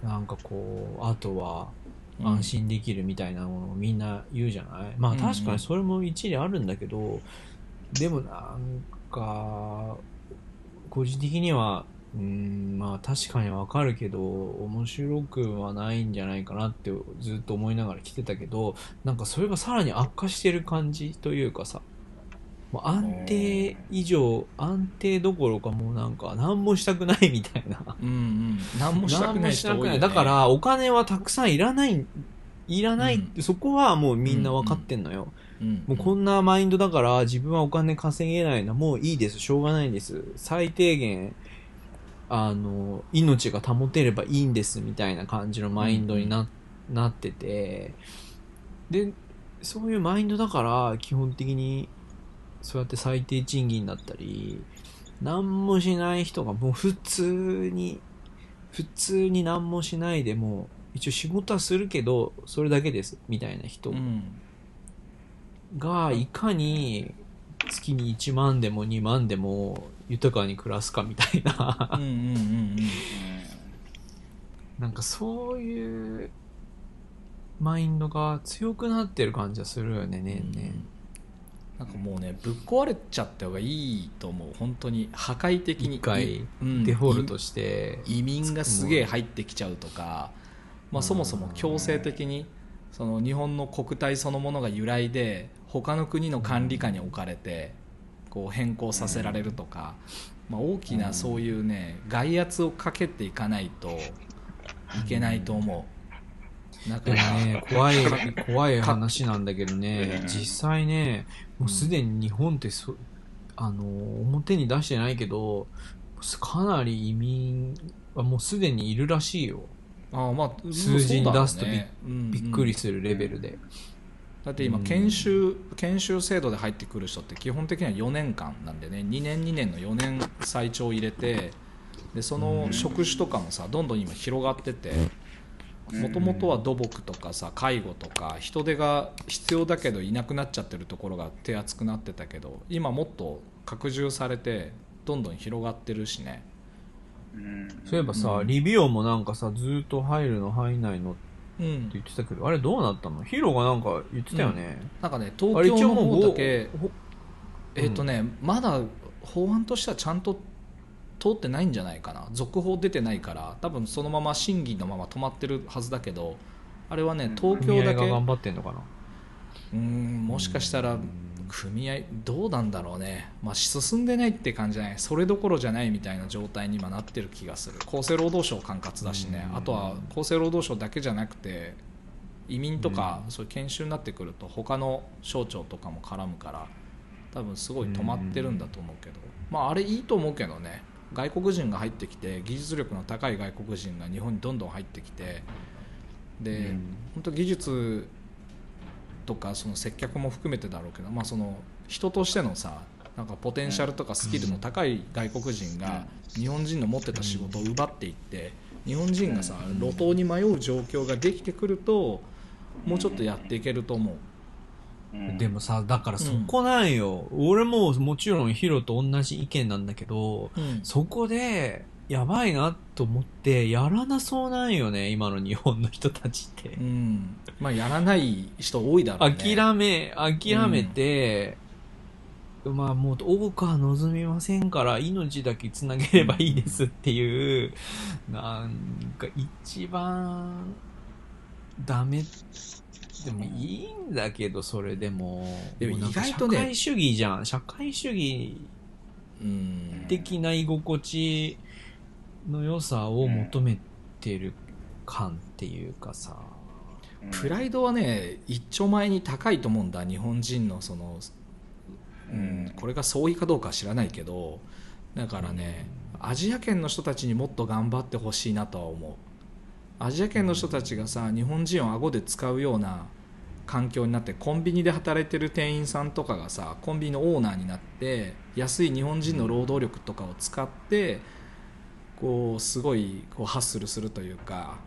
S2: なんかこう、あとは
S1: うん
S2: 安心できるみたいなものをみんな言うじゃない、まあ
S1: うんうん。
S2: 確かにそれも一理あるんだけど、でもなんか、個人的には、うん、まあ確かにわかるけど、面白くはないんじゃないかなってずっと思いながら来てたけど、なんかそれがさらに悪化してる感じというかさ、もう安定以上、安定どころかもうなんか何もしたくないみたいな。
S1: うんうん何もしたく
S2: 何
S1: ない
S2: もしなくない。だから、お金はたくさんいらない、いらないって、そこはもうみんな分かってんのよ。
S1: うん
S2: もうこんなマインドだから、自分はお金稼げないのはもういいです。しょうがないです。最低限、あの、命が保てればいいんです、みたいな感じのマインドにな,、なってて、で、そういうマインドだから、基本的に、そうやって最低賃金だったり、何もしない人がもう普通に、普通に何もしないでもう、一応仕事はするけど、それだけです、みたいな人
S1: うん。
S2: が、いかに月に1万でも2万でも豊かに暮らすかみたいな。なんかそういうマインドが強くなってる感じはするよね年々
S1: なんかもうねぶっ壊れちゃった方がいいと思う。本当に。破壊的に。
S2: 一回
S1: うん。
S2: デフォルトして
S1: 移民がすげえ入ってきちゃうとか、まあ、そもそも強制的にその日本の国体そのものが由来で他の国の管理下に置かれてこう変更させられるとか、まあ、大きなそういうね外圧をかけていかないといけないと思う。だか
S2: でも
S1: ら
S2: ね、怖い、怖い話なんだけどね。
S3: う、ん。
S2: 実際ね、もうすでに日本ってそ、あの、表に出してないけど、かなり移民はもうすでにいるらしいよ。
S1: ああまあ
S2: 数字に出すとび,、
S1: ねうん。
S2: びっくりするレベルで。
S1: だって今
S2: うん。
S1: 研修研修制度で入ってくる人って基本的には4年間なんでね。2年2年の4年最長入れてでその職種とかもさどんどん今広がっててもともとは土木とかさ介護とか人手が必要だけどいなくなっちゃってるところが手厚くなってたけど今もっと拡充されてどんどん広がってるしね。
S3: うん
S2: そういえばさ、
S1: うん。
S2: リビオもなんかさ、ずーっと入るの入んないのって
S1: うん。
S2: 言ってたけど、あれどうなったの？ヒロがなんか言ってたよね。
S1: なんかね
S2: あれ
S1: 東京の方だけ
S2: ほ
S1: えっ、とね、まだ法案としてはちゃんと通ってないんじゃないかな。続報出てないから多分そのまま審議のまま止まってるはずだけどあれはね東京だけ
S2: が頑張ってんのかな？
S1: うーんもしかしたら組合どうなんだろうね、まあ、進んでないって感じじゃない。それどころじゃないみたいな状態に今なってる気がする。厚生労働省管轄だしね。
S2: うん。
S1: あとは厚生労働省だけじゃなくて移民とかそういう研修になってくると他の省庁とかも絡むから多分すごい止まってるんだと思うけど、まあ、あれいいと思うけどね外国人が入ってきて技術力の高い外国人が日本にどんどん入ってきてで、
S2: うん。
S1: 本当技術とかその接客も含めてだろうけど、まあ、その人としてのさなんかポテンシャルとかスキルの高い外国人が日本人の持ってた仕事を奪っていって日本人がさ路頭に迷う状況ができてくるともうちょっとやっていけると思う。
S3: うん
S2: でもさ、だからそこなんよ。俺ももちろんヒロと同じ意見なんだけど、そこで、やばいなと思って、やらなそうなんよね、今の日本の人たちって
S1: う。んまあ、やらない人多いだろうね。
S2: 諦め、諦めて、まあもう多くは望みませんから、命だけつなげればいいですっていう、なんか一番、ダメ、でもいいんだけど、それでも。
S1: でも
S2: うなんか
S1: 意外とね
S2: 社会主義じゃん。社会主義
S1: うん。
S2: 的な居心地の良さを求めてる感っていうかさ。
S1: プライドはね一丁前に高いと思うんだ。日本人のその、うん、これが相違かどうかは知らないけど。だからねアジア圏の人たちにもっと頑張ってほしいなとは思うアジア圏の人たちがさ日本人を顎で使うような環境になってコンビニで働いてる店員さんとかがさコンビニのオーナーになって安い日本人の労働力とかを使ってこうすごいこうハッスルするというか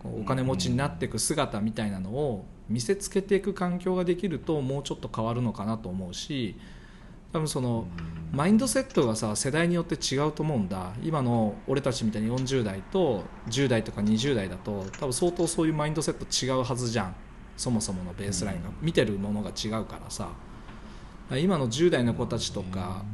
S1: こうお金持ちになっていく姿みたいなのを見せつけていく環境ができるともうちょっと変わるのかなと思うし多分そのマインドセットがさ世代によって違うと思うんだ。今の俺たちみたいに40代と10代とか20代だと多分相当そういうマインドセット違うはずじゃん。そもそものベースラインが。見てるものが違うからさ。今の10代の子たちとか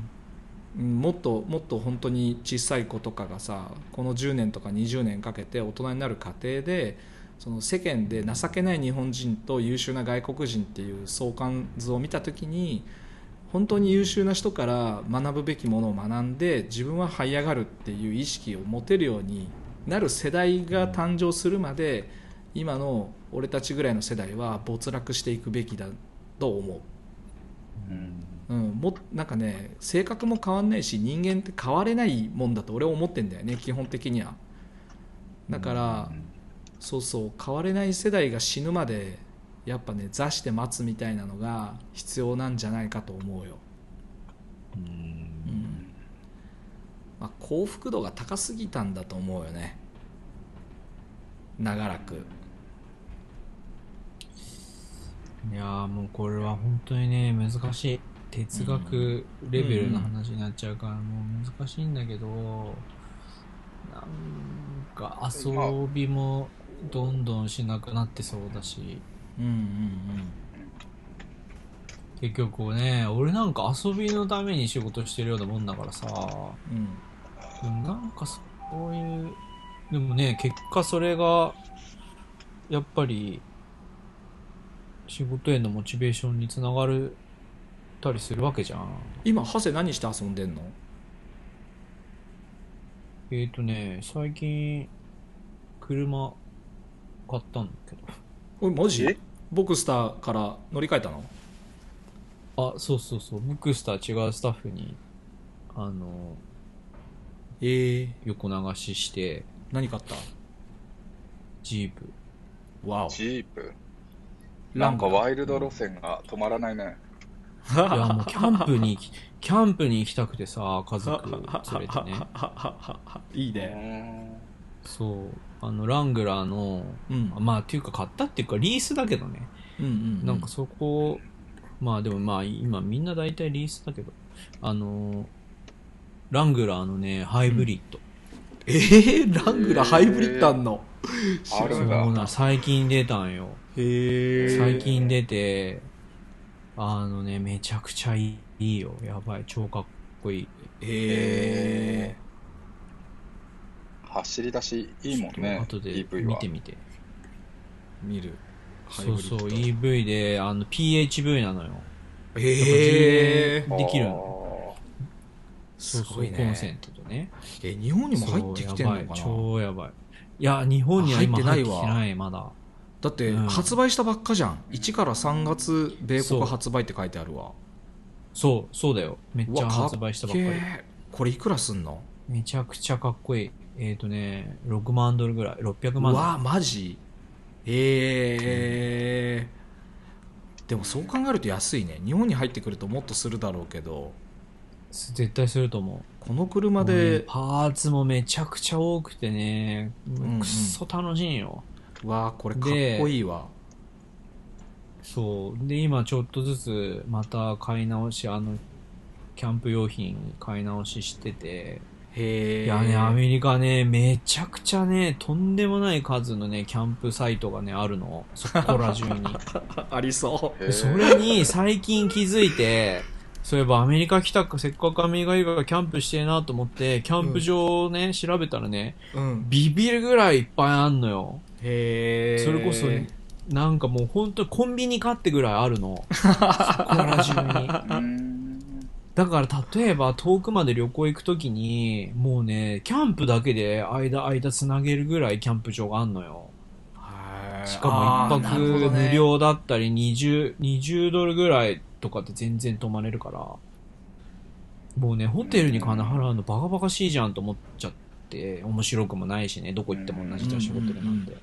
S1: うん。もっともっと本当に小さい子とかがさこの10年とか20年かけて大人になる過程でその世間で情けない日本人と優秀な外国人っていう相関図を見た時に本当に優秀な人から学ぶべきものを学んで自分は這い上がるっていう意識を持てるようになる世代が誕生するまで今の俺たちぐらいの世代は没落していくべきだと思う。
S3: うん。
S1: うん、もなんかね性格も変わんないし人間って変われないもんだと俺は思ってんだよね基本的には。だから、そうそう変われない世代が死ぬまでやっぱね座して待つみたいなのが必要なんじゃないかと思うよ、うん。まあ、幸福度が高すぎたんだと思うよね。長らく。
S2: いやーもうこれは本当にね、難しい。哲学レベルの話になっちゃうから、もう難しいんだけど、なんか遊びもどんどんしなくなってそうだし、
S1: うんうん
S2: 結局ね、俺なんか遊びのために仕事してるようなもんだからさ、
S1: うん
S2: でもなんかそういう、でもね、結果それが、やっぱり、仕事へのモチベーションにつながるたりするわけじゃん。
S1: 今ハセ何して遊んでんの？
S2: えーとね、最近、車買ったんだけ
S1: おいマジ？
S3: え？
S1: ボクスターから乗り換えたの？
S2: ど。あ、そうそうそう、ブックスター違うスタッフに、あの、
S1: ええ
S2: 横流しして、
S1: 何買った？
S2: ジープ。
S1: わお
S3: ジープ？なんかワイルド路線が止まらないね。
S2: いや、もうキャンプに行き、キャンプに行きたくてさ、家族連れてね。
S1: いいね
S3: ん。
S2: そう、あの、ラングラーの、
S1: うん
S2: まあ、っていうか買ったっていうか、リースだけどね。
S1: うんうん
S2: なんかそこ、まあでもまあ今みんな大体リースだけど、あのーラングラーのね、ハイブリッド。
S1: えー、ラングラーハイブリッドあんの？
S2: そ
S3: あるん
S2: な、最近出たんよ。
S1: へえ
S2: 最近出て、あのね、めちゃくちゃいいよ。やばい、超かっこいい。
S1: へえ
S3: 走り出しいいもんね。
S2: 後で
S3: EV は
S2: 見て。みて。
S1: 見る
S2: そうそう、EV で、あの、PHV なのよ。
S1: へえ
S2: やっぱ充電できる
S3: あ
S2: の。
S1: すごいね
S2: コンセントとね。
S1: え日本にも入ってきてんのかな？
S2: 超やばい。いや、日本には今入って
S1: ないわ
S2: きてない、まだ。
S1: だって
S2: うん
S1: 発売したばっかじゃん1から3月米国発売って書いてあるわ
S2: そう、そうだよ。めっちゃ発売したばっかり
S1: かっ。けーこれいくらすんの？
S2: めちゃくちゃかっこいい。えっ、ー、とね、6万ドルぐらい。600
S1: う
S2: 万ドル。
S1: わマジ？ええでもそう考えると安いね日本に入ってくるともっとするだろうけど
S2: 絶対すると思う。
S1: この車で
S2: パーツもめちゃくちゃ多くてね、
S1: ん
S2: くっそ楽しいんよ。
S1: うわこれかっこいいわ
S2: そう。で、今ちょっとずつまた買い直し、あの、キャンプ用品買い直ししてて、
S1: へえ
S2: いやね、アメリカね、めちゃくちゃね、とんでもない数のね、キャンプサイトがね、あるの。そこら中に。
S1: ありそ
S3: へー
S2: でそれに最近気づいて、そういえばアメリカ来たか、せっかくアメリカ行くからキャンプしてえなと思って、キャンプ場をね、調べたらね、
S1: ううん
S2: ビビるぐらいいっぱいあんのよ。
S1: へえ
S2: それこそ、なんかもう本当にコンビニかってぐらいあるの。そこら中に。だから例えば遠くまで旅行行くときに、もうね、キャンプだけで間間つなげるぐらいキャンプ場があんのよ。しかも一泊無料だったり20、20ドルぐらいとかで全然泊まれるから、もうね、ホテルに金払うのバカバカしいじゃんと思っちゃって、面白くもないしね、どこ行っても同じだし、
S1: うん
S2: ホテルなんで。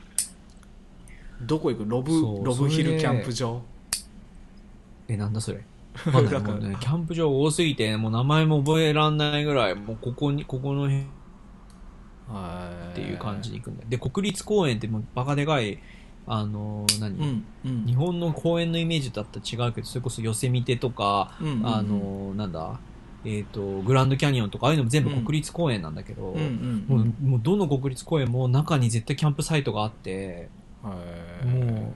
S1: どこ行く？ロブロブヒルキャンプ場？
S2: え、なんだそれ？まだ
S1: なんか
S2: もうね、キャンプ場多すぎて、もう名前も覚えらんないぐらい、もうここに、ここの辺っ
S1: って
S2: いう感じで行くんだよ。で、国立公園ってもうバカでかい、あのー何、
S1: うんうん。
S2: 日本の公園のイメージだったら違うけど、それこそヨセミテとか、
S1: うんうんうん。
S2: あのーなんだ、えっ、と、グランドキャニオンとか、ああいうのも全部国立公園なんだけど、
S1: うんうん
S2: もう、もうどの国立公園も中に絶対キャンプサイトがあって、もう、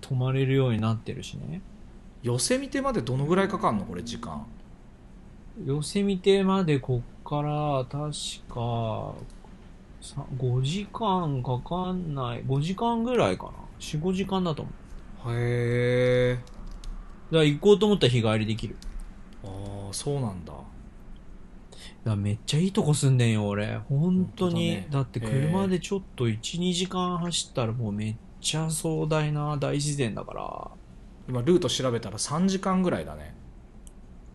S2: 泊まれるようになってるしね。
S1: 寄せ見てまでどのぐらいかかんの？これ時間
S2: ヨセミテまでこっから、確か、さ5時間かかんない、5時間ぐらいかな。4、5時間だと思う。
S1: へえ
S2: だから行こうと思ったら日帰りできる。
S1: ああそうなんだ
S2: だめっちゃいいとこ住んでんよ、俺。本当に。
S1: だね
S2: だって車でちょっと1、2時間走ったらもうめっちゃ壮大な大自然だから。
S1: 今ルート調べたら3時間ぐらいだね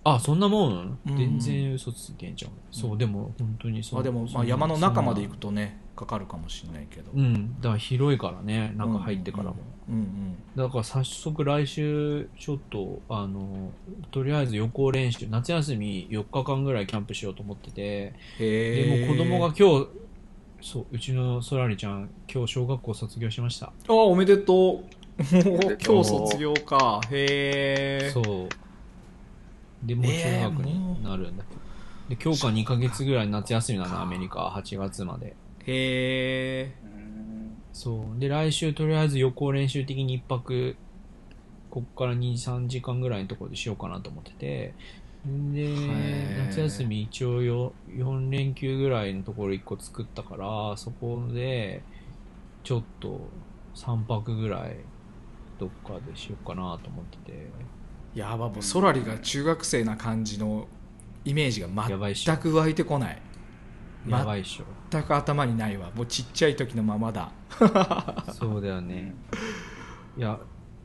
S2: あ、そんなもん、
S1: うん
S2: 全然嘘ついてんじゃん。そう、でも本当にそう。
S1: あでも、まあ、山の中まで行くとねかかるかもしれないけど
S2: うん。だから広いからね、中入ってからも。
S1: うんうん
S2: だから早速来週、ちょっと、あの、とりあえず予行練習、夏休み4日間ぐらいキャンプしようと思ってて、
S1: へえ
S2: でも子供が今日、そう、うちのソラリちゃん、今日小学校卒業しました。
S1: ああおめでとう今日卒業かへえ
S2: そう。でもう中学になるんだけど。で、教科2ヶ月ぐらい夏休みなの、アメリカ。8月まで。
S1: へえ
S3: うん
S2: そう。で、来週とりあえず予行練習的に一泊、こっから2、3時間ぐらいのところでしようかなと思ってて。で
S1: ー、
S2: 夏休み一応よ4連休ぐらいのところ1個作ったから、そこで、ちょっと3泊ぐらい、どっかでしようかなと思ってて。
S1: やばもうソラリが中学生な感じのイメージが全く湧いてこない
S2: やばいっしょ。
S1: 全く頭にないわもうちっちゃい時のままだ
S2: そうだよね。いや、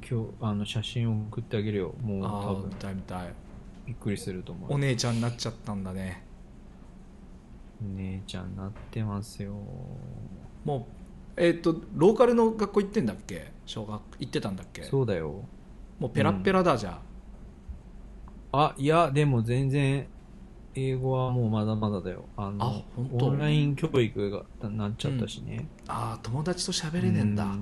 S2: 今日、あの、写真を送ってあげるよ。もう
S1: ああ
S2: 多分
S1: 見、たい見たい
S2: びっくりすると思う。
S1: お姉ちゃんになっちゃったんだね
S2: 姉ちゃんなってますよ。
S1: もうえっ、とローカルの学校行ってんだっけ？小学行ってたんだっけ？
S2: そうだよ。
S1: もうペラッペラだじゃ
S2: あ、いや、でも全然、英語はもうまだまだだよ。あの、
S1: あ本当？
S2: オンライン教育がなっちゃったしね。
S1: ああ友達と喋れねえんだ
S2: う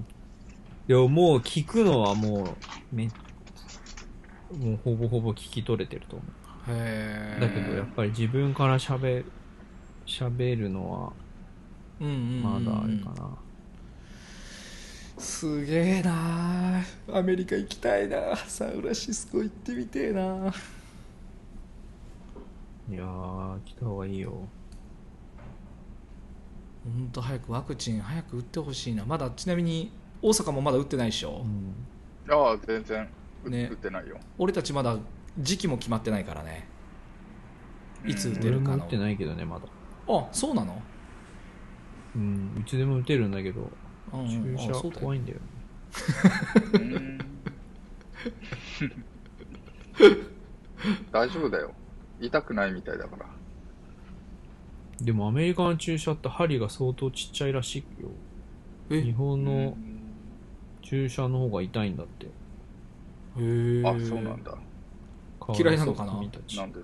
S2: でももう聞くのはもう、め、もうほぼほぼ聞き取れてると思う。
S1: へえ
S2: だけどやっぱり自分から喋、喋るのは、
S1: うんうんうん
S2: まだあれかな。
S1: すげえな。アメリカ行きたいな。サンフランシスコ行ってみてえな。い
S2: やー、来た方がいいよ。
S1: 本当早くワクチン早く打ってほしいな。まだちなみに大阪もまだ打ってないでしょ、
S2: うん。
S3: ああ、全然、う
S1: ね。
S3: 打ってないよ。
S1: 俺たちまだ時期も決まってないからね。いつ打て
S2: 俺
S1: るかの。
S2: も打ってないけどね、まだ。
S1: あそうなの？
S2: うん、いつでも打てるんだけど、注射怖いんだよ。
S3: うん大丈夫だよ。痛くないみたいだから。
S2: でもアメリカの注射って針が相当ちっちゃいらしいよ。日
S1: え
S2: 本の注射の方が痛いんだって。
S1: へえ
S3: あ、そうなんだ。
S1: 嫌いなのかな？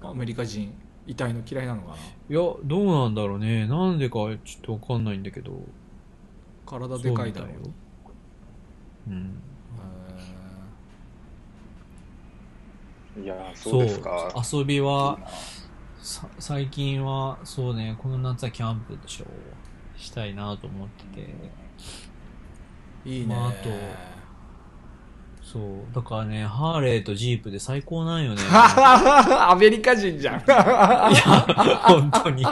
S1: アメリカ人痛いの嫌いなのかな？い
S2: や、どうなんだろうね。なんでかちょっとわかんないんだけど。
S1: 体でかいだろ
S2: そう。うん。
S3: いやー、そうですか。
S2: 遊びは、最近は、そうね、この夏はキャンプでしょ。したいなと思ってて。
S1: いいね、
S2: まああとそう。だからね、ハーレーとジープで最高なんよね。
S1: アメリカ人じゃん
S2: いや、本当に。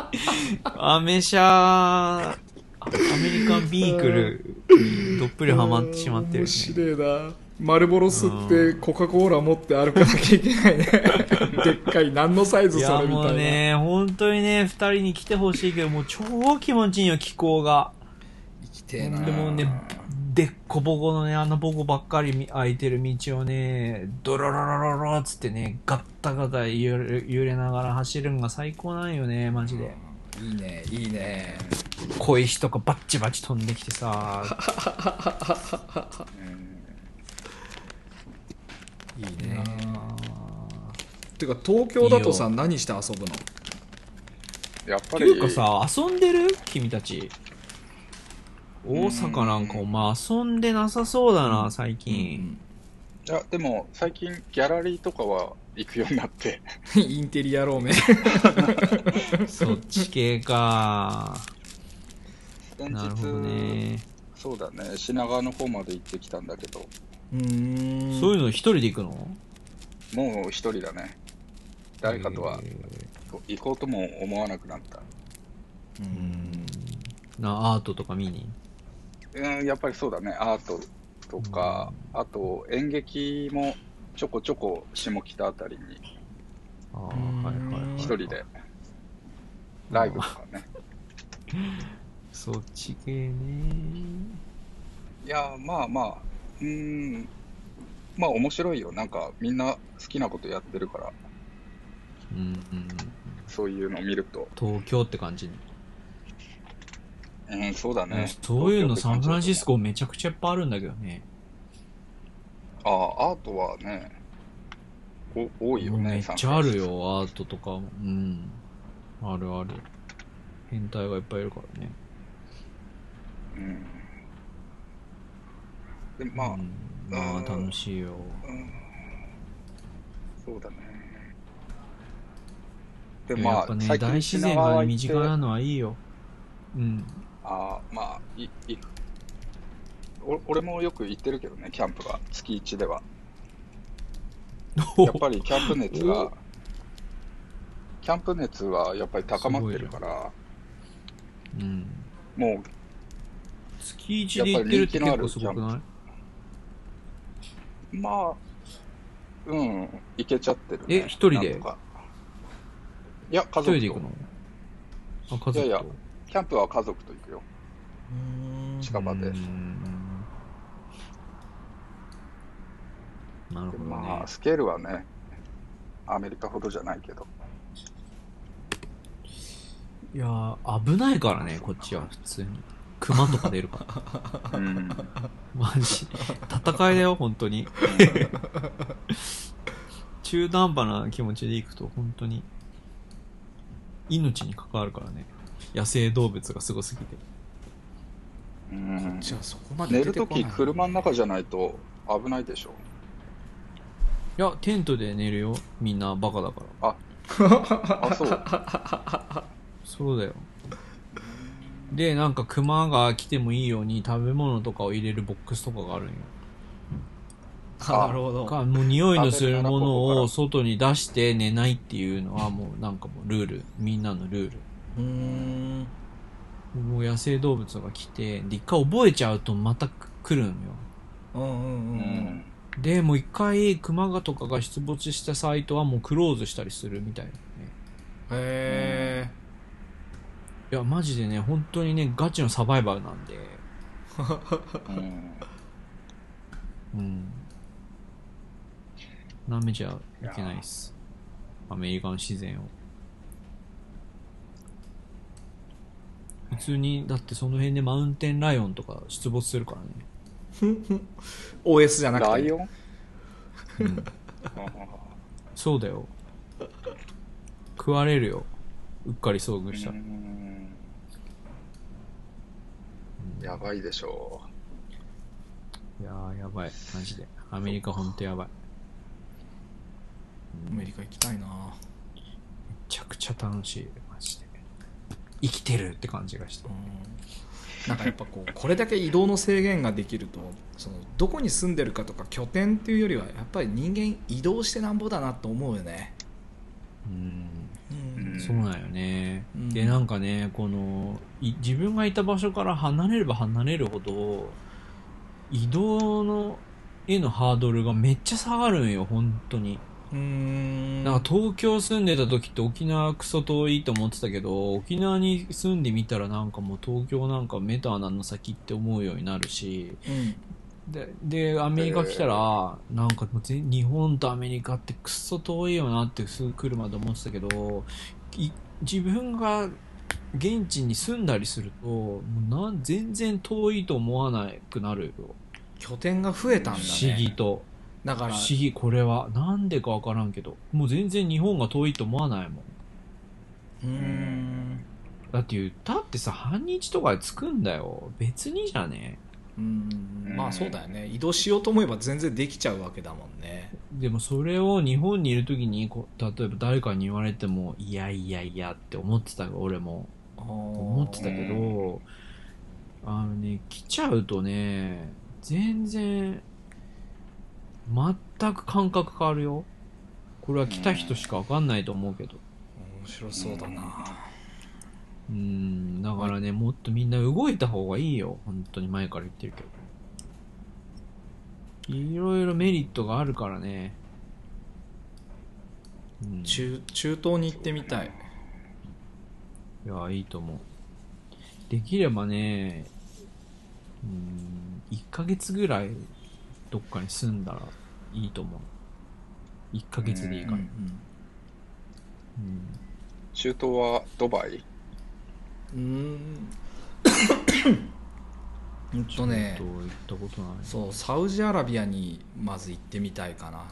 S2: アメ車、アメリカンビークルにどっぷりハマってしまってる、
S1: 面
S2: ね。
S1: 白いなマルボロ吸ってコカ・コーラ持って歩かなきゃいけないね でっかい何のサイズそれみたいな
S2: もうね、本当にね、二人に来てほしいけど、もう超気持ちいいよ、気候が。
S1: 生きてえな
S2: でもね、でっこぼこのね、あのぼこばっかり空いてる道をね、ドロロロロロっつってね、ガッタガタ揺れ揺れながら走るんが最高なんよね、マジで。
S1: いいねいいね。
S2: 小石とかバッチバチ飛んできてさ、
S3: うん
S1: いい
S2: いい
S1: ね
S2: な
S1: てか東京だとさ
S2: いい
S1: 何して遊ぶの？
S3: やっぱり、
S2: っていうかさ、遊んでる？君たち。大阪なんかお前遊んでなさそうだな、最近。
S3: いや、でも最近ギャラリーとかは行くようになって、
S1: インテリアローメン。
S2: そっち系か。
S3: 先
S2: なるほどね。
S3: そうだね、品川の方まで行ってきたんだけど、
S1: うーん。
S2: そういうの一人で行くの？
S3: もう一人だね。誰かとは
S2: え
S3: 行こうとも思わなくなった。
S1: うん。
S2: ーな、アートとか見に？
S3: うん、やっぱりそうだね、アートとか、あと演劇もちょこちょこ下北あたりに
S2: ああ、
S1: うん
S2: はいはいはい。
S3: 一人でライブとかね。
S2: そっち系ね。
S3: いや、まあまあ、うーん、まあ面白いよ。なんかみんな好きなことやってるから、
S2: うんうんうん。
S3: そういうのを見ると、
S2: 東京って感じ？に。
S3: うん、そうだね。
S2: そういうのサンフランシス
S3: コ。
S2: コめちゃくちゃいっぱいあるんだけどね。
S3: ああ、アートはね、お多いよね、
S2: めっちゃある。よ、アートとかも。うん。あるある。変態がいっぱいいるからね。
S3: うん。で、まあ、
S2: うんまあ楽しいよ。
S3: うん、そうだね。でまあ
S2: いややっぱね、大自然が身近なのはいいよ。うん。
S3: あーまあいいお俺もよく行ってるけどねキャンプは月1では。やっぱりキャンプ熱がキャンプ熱はやっぱり高まってるから
S2: うん。
S3: も
S2: 月一で行ってるって結構すごくない？
S3: うまあうん行けちゃってる、ね、
S2: え一人で？
S3: いや家
S2: 一
S3: 族と。
S2: 人で行くの？あ、家族と。
S3: いやいやキャンプは家族と行くよ。
S1: うん。
S3: 近場で。
S2: うーんなるほどね。
S3: まあスケールはねアメリカほどじゃないけど
S2: いやー、危ないからね、こっちは普通に。熊とか出るから。
S3: うん
S2: マジ。戦いだよ、本当に。中途半端な気持ちで行くと、本当に。命に関わるからね。野生動物がすごすぎて。
S3: うん
S1: じゃあそこまで
S3: 寝るとき
S1: 出てこない
S3: 車の中じゃないと危ないでしょ
S2: いや、テントで寝るよ。みんなバカだから。
S3: あ そう
S2: そうだよ。で、なんか熊が来てもいいように食べ物とかを入れるボックスとかがあるんよ。
S1: あなるほど
S2: か、もう匂いのするものを外に出して寝ないっていうのはもうなんかもうルール。みんなのルール。
S1: うーん
S2: もう野生動物が来て、で、一回覚えちゃうとまた来るんよ。
S1: うんうんう
S3: うんん
S2: で、もう一回熊がとかが出没したサイトはもうクローズしたりするみたいなね。
S1: へ
S2: いや、マジでね、本当にね、ガチのサバイバルなんで。
S3: うん
S2: うん。舐めちゃいけないっす。アメリカの自然を。普通に、だってその辺でマウンテンライオンとか出没するからね。
S1: え OS じゃなくて
S3: ライオン？
S2: うん、
S3: あ
S2: そうだよ。食われるよ。うっかり遭遇
S3: ー
S2: した
S3: やばいでしょ
S2: いやー、やばい。マジで。アメリカほんとやばい。
S1: アメリカ行きたいな
S2: めちゃくちゃ楽しい。マジで。生きてるって感じがして
S1: う。んなんかやっぱこうこれだけ移動の制限ができるとそのどこに住んでるかとか拠点っていうよりはやっぱり人間移動してなんぼだなと思うよね、
S2: うん。
S3: うん。
S2: そうなんよね、
S1: うん。
S2: でなんかねこのい自分がいた場所から離れれば離れるほど移動のへのハードルがめっちゃ下がるんよ本当に
S1: うーん。
S2: なんか東京住んでた時って沖縄クソ遠いと思ってたけど沖縄に住んでみたらなんかもう東京なんかメターなんの先って思うようになるし
S1: うん。
S2: ででアメリカ来たら、なんかもうぜ日本とアメリカってクソ遠いよなってすぐ来るまで思ってたけどい自分が現地に住んだりするともうなん全然遠いと思わなくなるよ。
S1: 拠点が増えたんだね。
S2: 不思議と
S1: だから
S2: 不思議これはなんでかわからんけどもう全然日本が遠いと思わないもん。
S1: うーん。
S2: だって言ったってさ半日とかで着くんだよ。別にじゃね。
S1: うん。まあそうだよね。移動しようと思えば全然できちゃうわけだもんね。
S2: でもそれを日本にいる時にこ例えば誰かに言われてもいやいやいやって思ってたよ俺も。思ってたけどあのね来ちゃうとね全然全く感覚変わるよ。これは来た人しかわかんないと思うけど。
S1: 面白そうだな。
S2: うん。だからねもっとみんな動いた方がいいよ。本当に前から言ってるけど。いろいろメリットがあるからね、うん、
S1: 中中東に行ってみたい。
S2: いや、いいと思う。できればね、うん、1ヶ月ぐらいどっかに住んだらいいと思う。1ヶ月でいいから。
S1: うん
S2: うん。
S3: 中東はドバイ？
S1: うんうーん。う んとね
S2: 行ったことない。
S1: そうサウジアラビアにまず行ってみたいかな。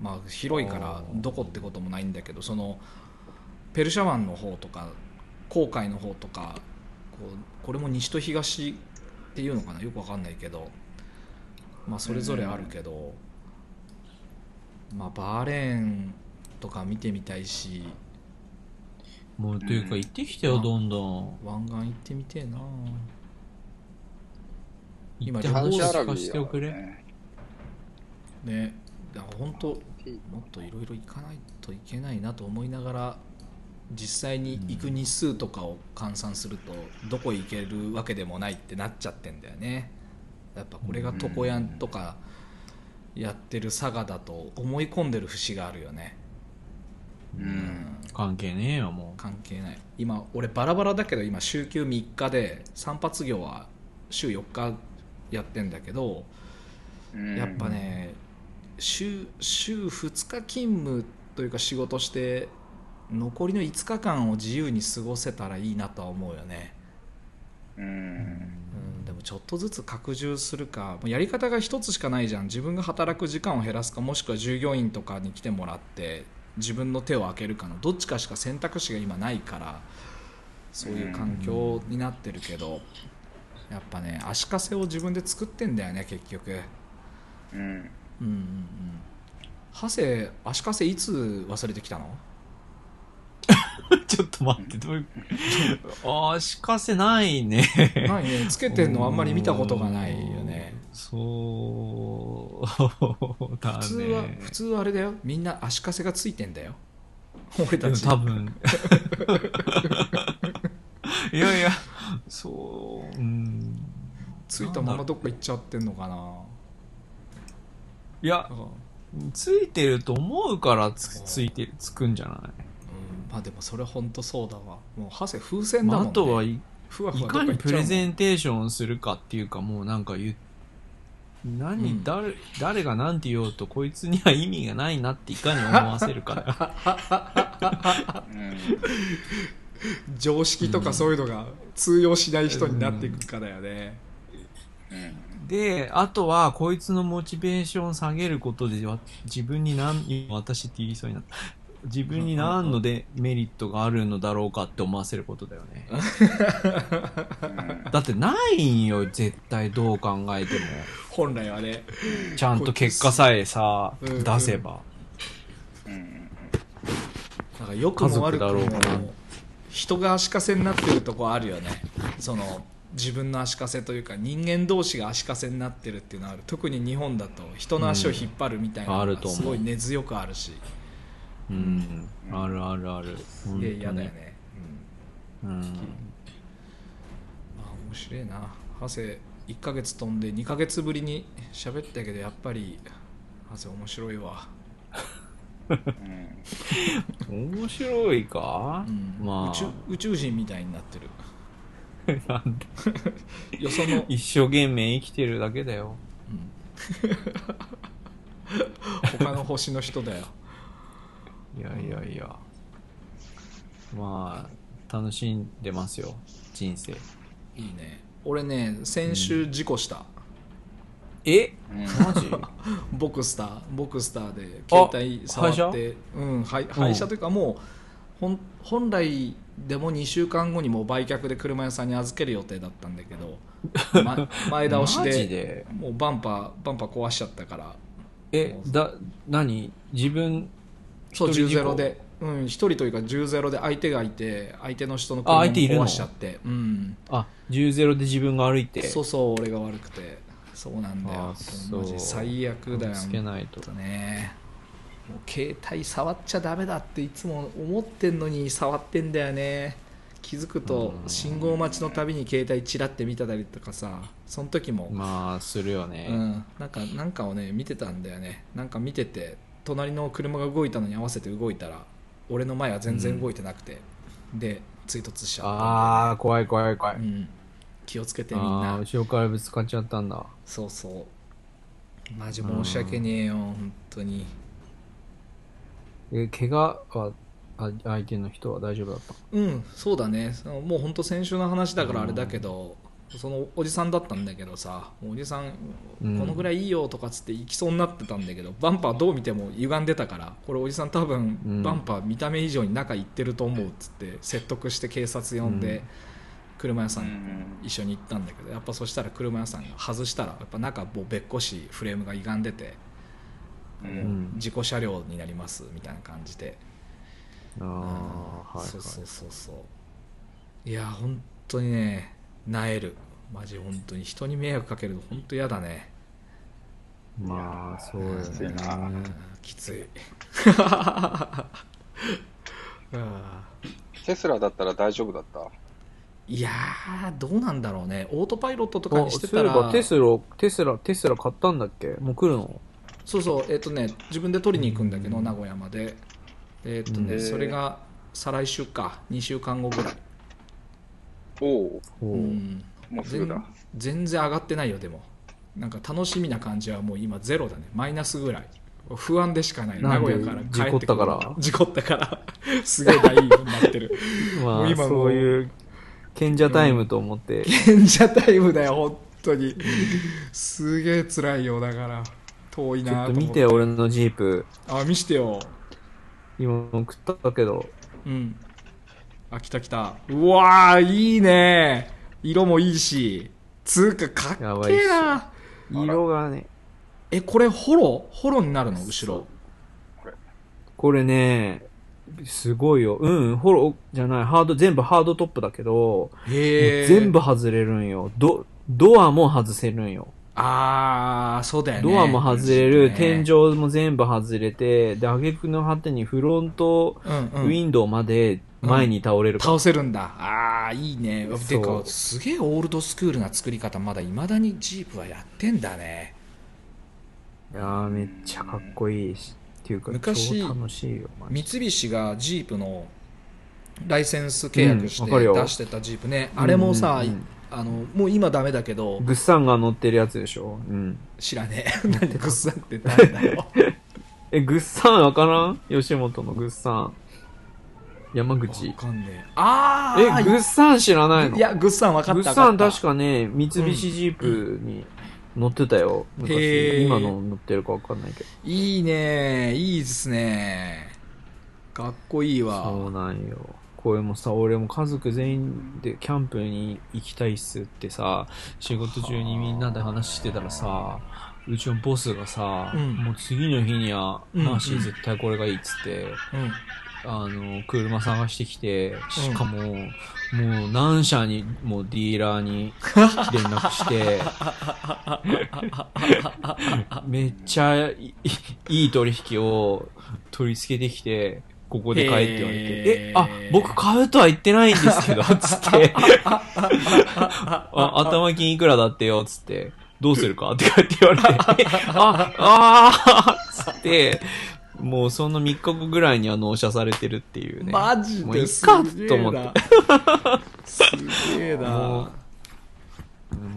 S1: まあ広いからどこってこともないんだけどそのペルシャ湾の方とか紅海の方とかこうこれも西と東っていうのかな？よくわかんないけど。まあそれぞれあるけど、まあバーレーンとか見てみたいし。
S2: もうというか行ってきてよ、
S1: うん
S2: どんどん。
S1: 湾岸行ってみてえな。
S2: 行って
S1: 今
S2: 話
S3: 話し
S2: か
S3: ビアは
S2: せておくれ。
S3: ね
S1: ねだから本当もっといろいろ行かないといけないなと思いながら実際に行く日数とかを換算するとどこ行けるわけでもないってなっちゃってんだよね。やっぱこれが床屋とかやってる佐賀だと思い込んでる節があるよね。
S3: うん。
S2: 関係ねえよ、も
S1: 関係ない。今俺バラバラだけど今週休3日で散髪業は週4日やってんだけど
S3: うん。
S1: やっぱね週週2日勤務というか仕事して残りの5日間を自由に過ごせたらいいなとは思うよね、
S3: う
S2: う。
S1: うんん、でもちょっとずつ拡充するかもうやり方が一つしかないじゃん自分が働く時間を減らすかもしくは従業員とかに来てもらって自分の手を開けるかのどっちかしか選択肢が今ないからそういう環境になってるけどやっぱね足かせを自分で作ってんだよね結局。
S3: うん
S1: うんうんうんハセ足かせいつ忘れてきたの？
S2: ちょっと待って、どういう。あー、しかせないね。
S1: ないねつけてんのあんまり見たことがないよね
S2: そうだね。
S1: 普通は普通はあれだよみんな足かせがついてんだよ俺たち
S2: 多分。いやいや、そう、うん。
S1: ついたままどっか行っちゃってんのかない
S2: やついてると思うからつついてる、つくんじゃない？
S1: うんまあでもそれ本当そうだわ。もうハセ風船だ
S2: まあ、
S1: もん、ね。
S2: あとはい
S1: ふわふ
S2: い
S1: わどっか
S2: にプレゼンテーションするかっていうかもうなんか言う何、
S1: うん。
S2: 誰誰が何て言おうとこいつには意味がないなっていかに思わせるか
S1: 常識とかそういうのが通用しない人になっていくかだよね、
S3: うん。
S2: であとはこいつのモチベーション下げることでわ自分に何今私って言いそうになった自分に何のでメリットがあるのだろうかって思わせることだよね。だってないんよ絶対どう考えても。
S1: 本来はね。
S2: ちゃんと結果さえさ
S1: うんうん
S2: 出せば
S3: うん。
S1: なんか良くも悪くも人が足かせになってるとこあるよね。その自分の足かせというか人間同士が足かせになってるっていうのはある。特に日本だと人の足を引っ張るみたいなのがすごい根強くあるし。
S2: うん、あるあるある。
S1: すげえ嫌だよね、うん。
S2: うん。
S1: まあ面白いな。ハセ1ヶ月飛んで2ヶ月ぶりに喋ったけどやっぱりハセ面白いわ、
S3: うん。
S2: 面白いか、
S1: うん。
S2: まあ。
S1: 宇宙宇宙人みたいになってる。
S2: なんで？
S1: よその、
S2: 一生懸命生きてるだけだよ。
S1: 他の星の人だよ
S2: いやいやいや。まあ、楽しんでますよ、人生。
S1: いいね。俺ね先週事故した、
S2: え？
S3: うん。
S2: マジ？
S1: ボクスター。ボクスターで携帯触って。うんはい廃車というかもう本本来でも2週間後にもう売却で車屋さんに預ける予定だったんだけど、ま前倒し
S2: マジ
S1: で？
S2: で
S1: もうバンパーバンパー壊しちゃったから。
S2: え、だ、何？自分、
S1: そう
S2: 一人事故
S1: 10ゼロで。うん、一人というか10ゼロで相手がいて相手の人の
S2: あ
S1: 車も
S2: 相手いるの？
S1: 壊しちゃって。うん。
S2: あ、10ゼロで自分が歩いて。
S1: そうそう俺が悪くて。そうなんだよ。マジ最悪だよ
S2: つけないと。
S1: ね。もう携帯触っちゃダメだっていつも思ってんのに触ってんだよね。気づくと
S2: うん。
S1: 信号待ちのたびに携帯チラって見てたりとかさ。その時も、
S2: まあ、するよね。
S1: うん、なんかなんかをね見てたんだよね。なんか見てて隣の車が動いたのに合わせて動いたら俺の前は全然動いてなくて、で追突しちゃった。
S2: ああ、怖い怖い怖い。
S1: うん、気をつけてみんな。
S2: 後ろからぶつかっちゃったんだ。
S1: そうそう。マジ申し訳ねえよ本当に。
S2: え、怪我は、あ相手の人は大丈夫だった？
S1: うんそうだね。もう本当先週の話だからあれだけど、そのおじさんだったんだけどさおじさん
S2: うん。
S1: このぐらいいいよとかっつって行きそうになってたんだけどバンパーどう見ても歪んでたからこれおじさん多分
S2: うん。
S1: バンパー見た目以上に中行ってると思うっつって説得して警察呼んで
S2: うん
S1: 車屋さ
S3: うん。ん
S1: 一緒に行ったんだけどやっぱそしたら車屋さんが外したらやっぱ中もうべっこしフレームが歪んでて
S3: う
S2: うん。ん
S1: 事故車両になりますみたいな感じで。
S2: ああ、はい、
S1: そうそうそうそう。いや本当にねなえる。マジ本当に人に迷惑かけるの本当嫌だね。
S2: まあ、そうよ
S3: きつい
S2: ね。
S3: な
S1: うんきつい。うん
S3: テスラだったら大丈夫だった？
S1: いやーどうなんだろうね。オートパイロットとか
S2: あ、
S1: にしてたら。
S2: テスラ、テスラ、テスラ買ったんだっけ？もう来るの？
S1: そうそう。えっ、とね自分で取りに行くんだけど、名古屋まで。えっ、とね、
S3: うん。
S1: それが再来週か。2週間後ぐらい、
S3: おお
S2: おう。
S1: うん。
S3: もうすぐだ。
S1: 全全然上がってないよでも。なんか楽しみな感じはもう今ゼロだね。マイナスぐらい。不安でしかない。名古屋から帰って
S2: 事故ったから？
S1: 事故ったから。すげえナイーブになってる。
S2: まあ、
S1: もう今もう
S2: そういう、賢者タイムと思って、
S1: 賢者タイムだよ本当に。すげえ辛いよだから。遠い
S2: ちょ
S1: なと思って。
S2: っと見て、俺のジープ。
S1: あ見してよ。
S2: 今送ったけど、
S1: うんあ来た来た。うわーいいね。色もいいし。つうかかっけえな。
S2: 色がね、
S1: えこれホロ？ホロになるの？後ろ。
S2: これね、すごいよ。うん、フォロ？ーじゃない、ハード、全部ハードトップだけど、全部外れるんよ。ド、ドアも外せるんよ。
S1: ああそうだよね。
S2: ドアも外れる、
S1: ね
S2: 天井も全部外れて、で、挙句の果てにフロント、
S1: うん
S2: ウ
S1: うん。
S2: ィンドウまで前に倒れる。から。
S1: 倒せるんだ。ああいいね。てかすげえオールドスクールな作り方まだいまだにジープはやってんだね。
S2: いやー、めっちゃかっこいいし。っていうか、
S1: 昔三菱がジープのライセンス契約して出してたジープね、あれもさ、
S2: うんうんうん
S1: あのもう今ダメだけど
S2: グッサンが乗ってるやつでしょ？うん。
S1: 知らねえ何グッサンって誰だよ
S2: え、グッサンわからん？吉本のグッサン。山口
S1: わ。かんねえあ
S2: え、
S1: あ
S2: グッサン知らないの？
S1: いやグッサン分かった
S2: グッサン確かね、三菱ジープに乗ってたよ。
S1: へ
S2: 昔。
S1: ー
S2: 今の乗ってるかわかんないけど。
S1: いいねいいですねかっこいいわ
S2: そうなんよ。これもさ、俺も家族全員でキャンプに行きたいっすってさ、仕事中にみんなで話してたらさ、うちのボスがさ、
S1: うん。
S2: もう次の日には、
S1: うん。
S2: マーシー絶対これがいいっつって、
S1: うん。
S2: あの、車探してきて、しかも、もう何社にもディーラーに 連絡して、めっちゃいい取引を取り付けてきて、ここで買えって言われて、え、あ、僕買うとは言ってないんですけど、つって、あ、頭金いくらだってよ、つって、どうするかって言われて、あ、あーつって、もうその3日後ぐらいには納車されてるっていうね。
S1: マジ
S2: もうい
S1: です
S2: っかと思って。
S1: なすげえな。
S2: もも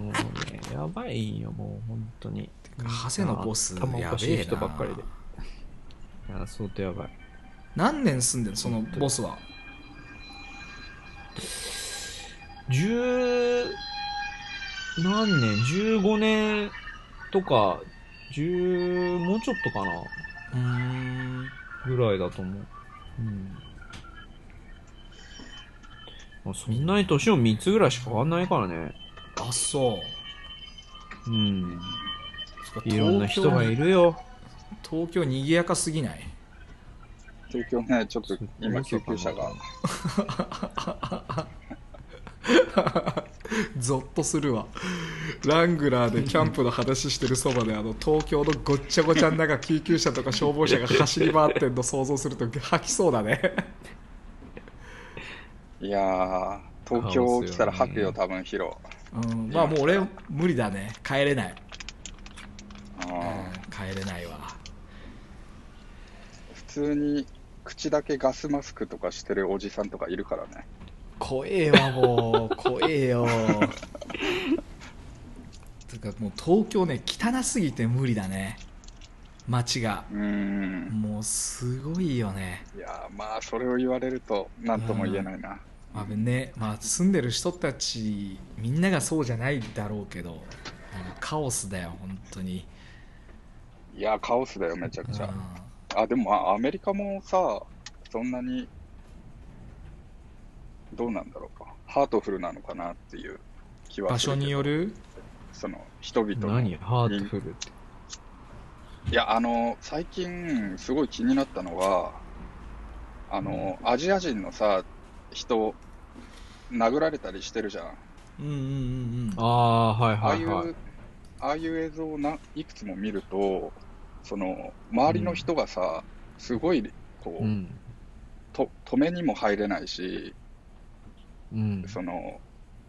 S2: うね、やばいんよ、もう本当に。
S1: ハセのボスやべえな
S2: 人ばっかりで。いや、相当やばい。
S1: 何年住んでるそのボスは
S2: 十、何年 ?15 年とか、十、もうちょっとかな
S1: うーん
S2: ぐらいだと思う。うん。まあ、そんなに年も3つぐらいしか変わんないからね。
S1: あそう
S2: うん。いろんな人がいるよ。
S1: 東京にぎやかすぎない？
S3: 東京ね、ちょっと今救急車が。
S1: ゾッとするわ。ラングラーでキャンプの話してるそばであの東京のごっちゃごちゃの中救急車とか消防車が走り回ってんの想像すると吐きそうだね。
S3: いやー、東京来たら吐くよ、多分ヒロ。
S1: うんまあもう俺無理だね。帰れない、
S3: あ
S1: うん
S3: ー
S1: 帰れないわ。
S3: 普通に口だけガスマスクとかしてるおじさんとかいるからね。
S1: 怖えわもう怖えよ てかもう東京ね汚すぎて無理だね街が
S3: うーん。
S1: もうすごいよね
S3: いやー、まあ、それを言われると、なんとも言えないな。
S1: まあねまあ、住んでる人たちみんながそうじゃないだろうけどカオスだよ本当に
S3: いやー、カオスだよ、めちゃくちゃ。
S1: う
S3: あ、でも、まあ、アメリカもさ、そんなに、どうなんだろうか。ハートフルなのかなっていう気はするけど。
S1: 所による？
S3: その、人々の。
S2: 何？ハートフルって。
S3: いや、あの、最近、すごい気になったのが、あの、アジア人のさ、人、殴られたりしてるじゃん。
S1: うんうんうんうん
S2: ああ、はい
S3: ああいう、
S2: はいはい。
S3: ああいう映像をないくつも見ると、その、周りの人がさ、すごい、こう、
S2: うん。
S3: と止めにも入れないし、
S2: うん。
S3: その、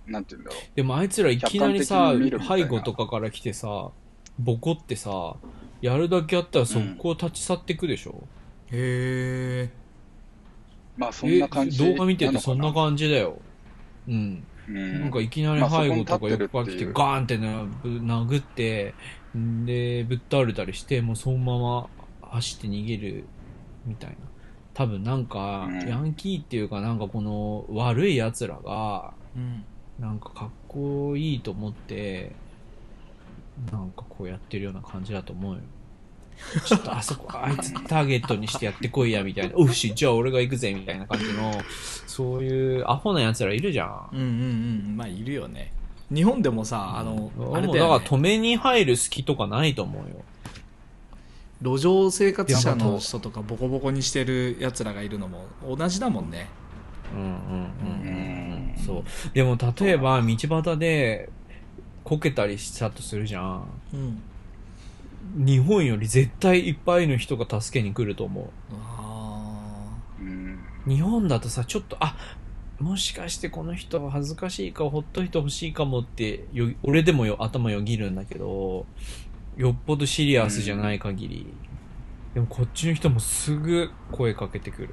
S3: なんて言うんだろ
S2: でもあいつらいきなりさ背後とかから来てさボコってさやるだけやったら速攻立ち去ってくでしょ、
S1: へえ
S3: う。まあ、そんな感じ
S2: え動画見ててそんな
S3: じ。
S2: 感じだようん、
S3: うん
S2: なんかいきなり
S3: まあ
S2: 背後とか横から来てガーンって殴ってんでぶっ倒れたりしてもうそのまま走って逃げるみたいな多分なんか、
S3: うん
S2: ヤンキーっていうかなんかこの悪い奴らが
S1: うん
S2: なんかかっこいいと思って、なんかこうやってるような感じだと思うよ。ちょっとあそこ、あいつターゲットにしてやってこいや、みたいな。おうし、じゃあ俺が行くぜ、みたいな感じの、そういうアホな奴らいるじゃん。
S1: うんうんうんまあいるよね日本でもさあの、あれ
S2: だから
S1: だよ、ね、
S2: 止めに入る隙とかないと思うよ。
S1: 路上生活者の人とかボコボコにしてるやつらがいるのも同じだもんね
S2: うんうんうんうん。
S3: うん
S2: そう。でも例えば道端でこけたりしたとするじゃん。
S1: うん
S2: 日本より絶対いっぱいの人が助けに来ると思う。
S1: あ
S3: うん。
S2: 日本だとさ、ちょっと、あ、もしかしてこの人恥ずかしいかほっといてほしいかもってよ、俺でもよ頭よぎるんだけど、よっぽどシリアスじゃない限り、でもこっちの人もすぐ声かけてくる。
S1: ー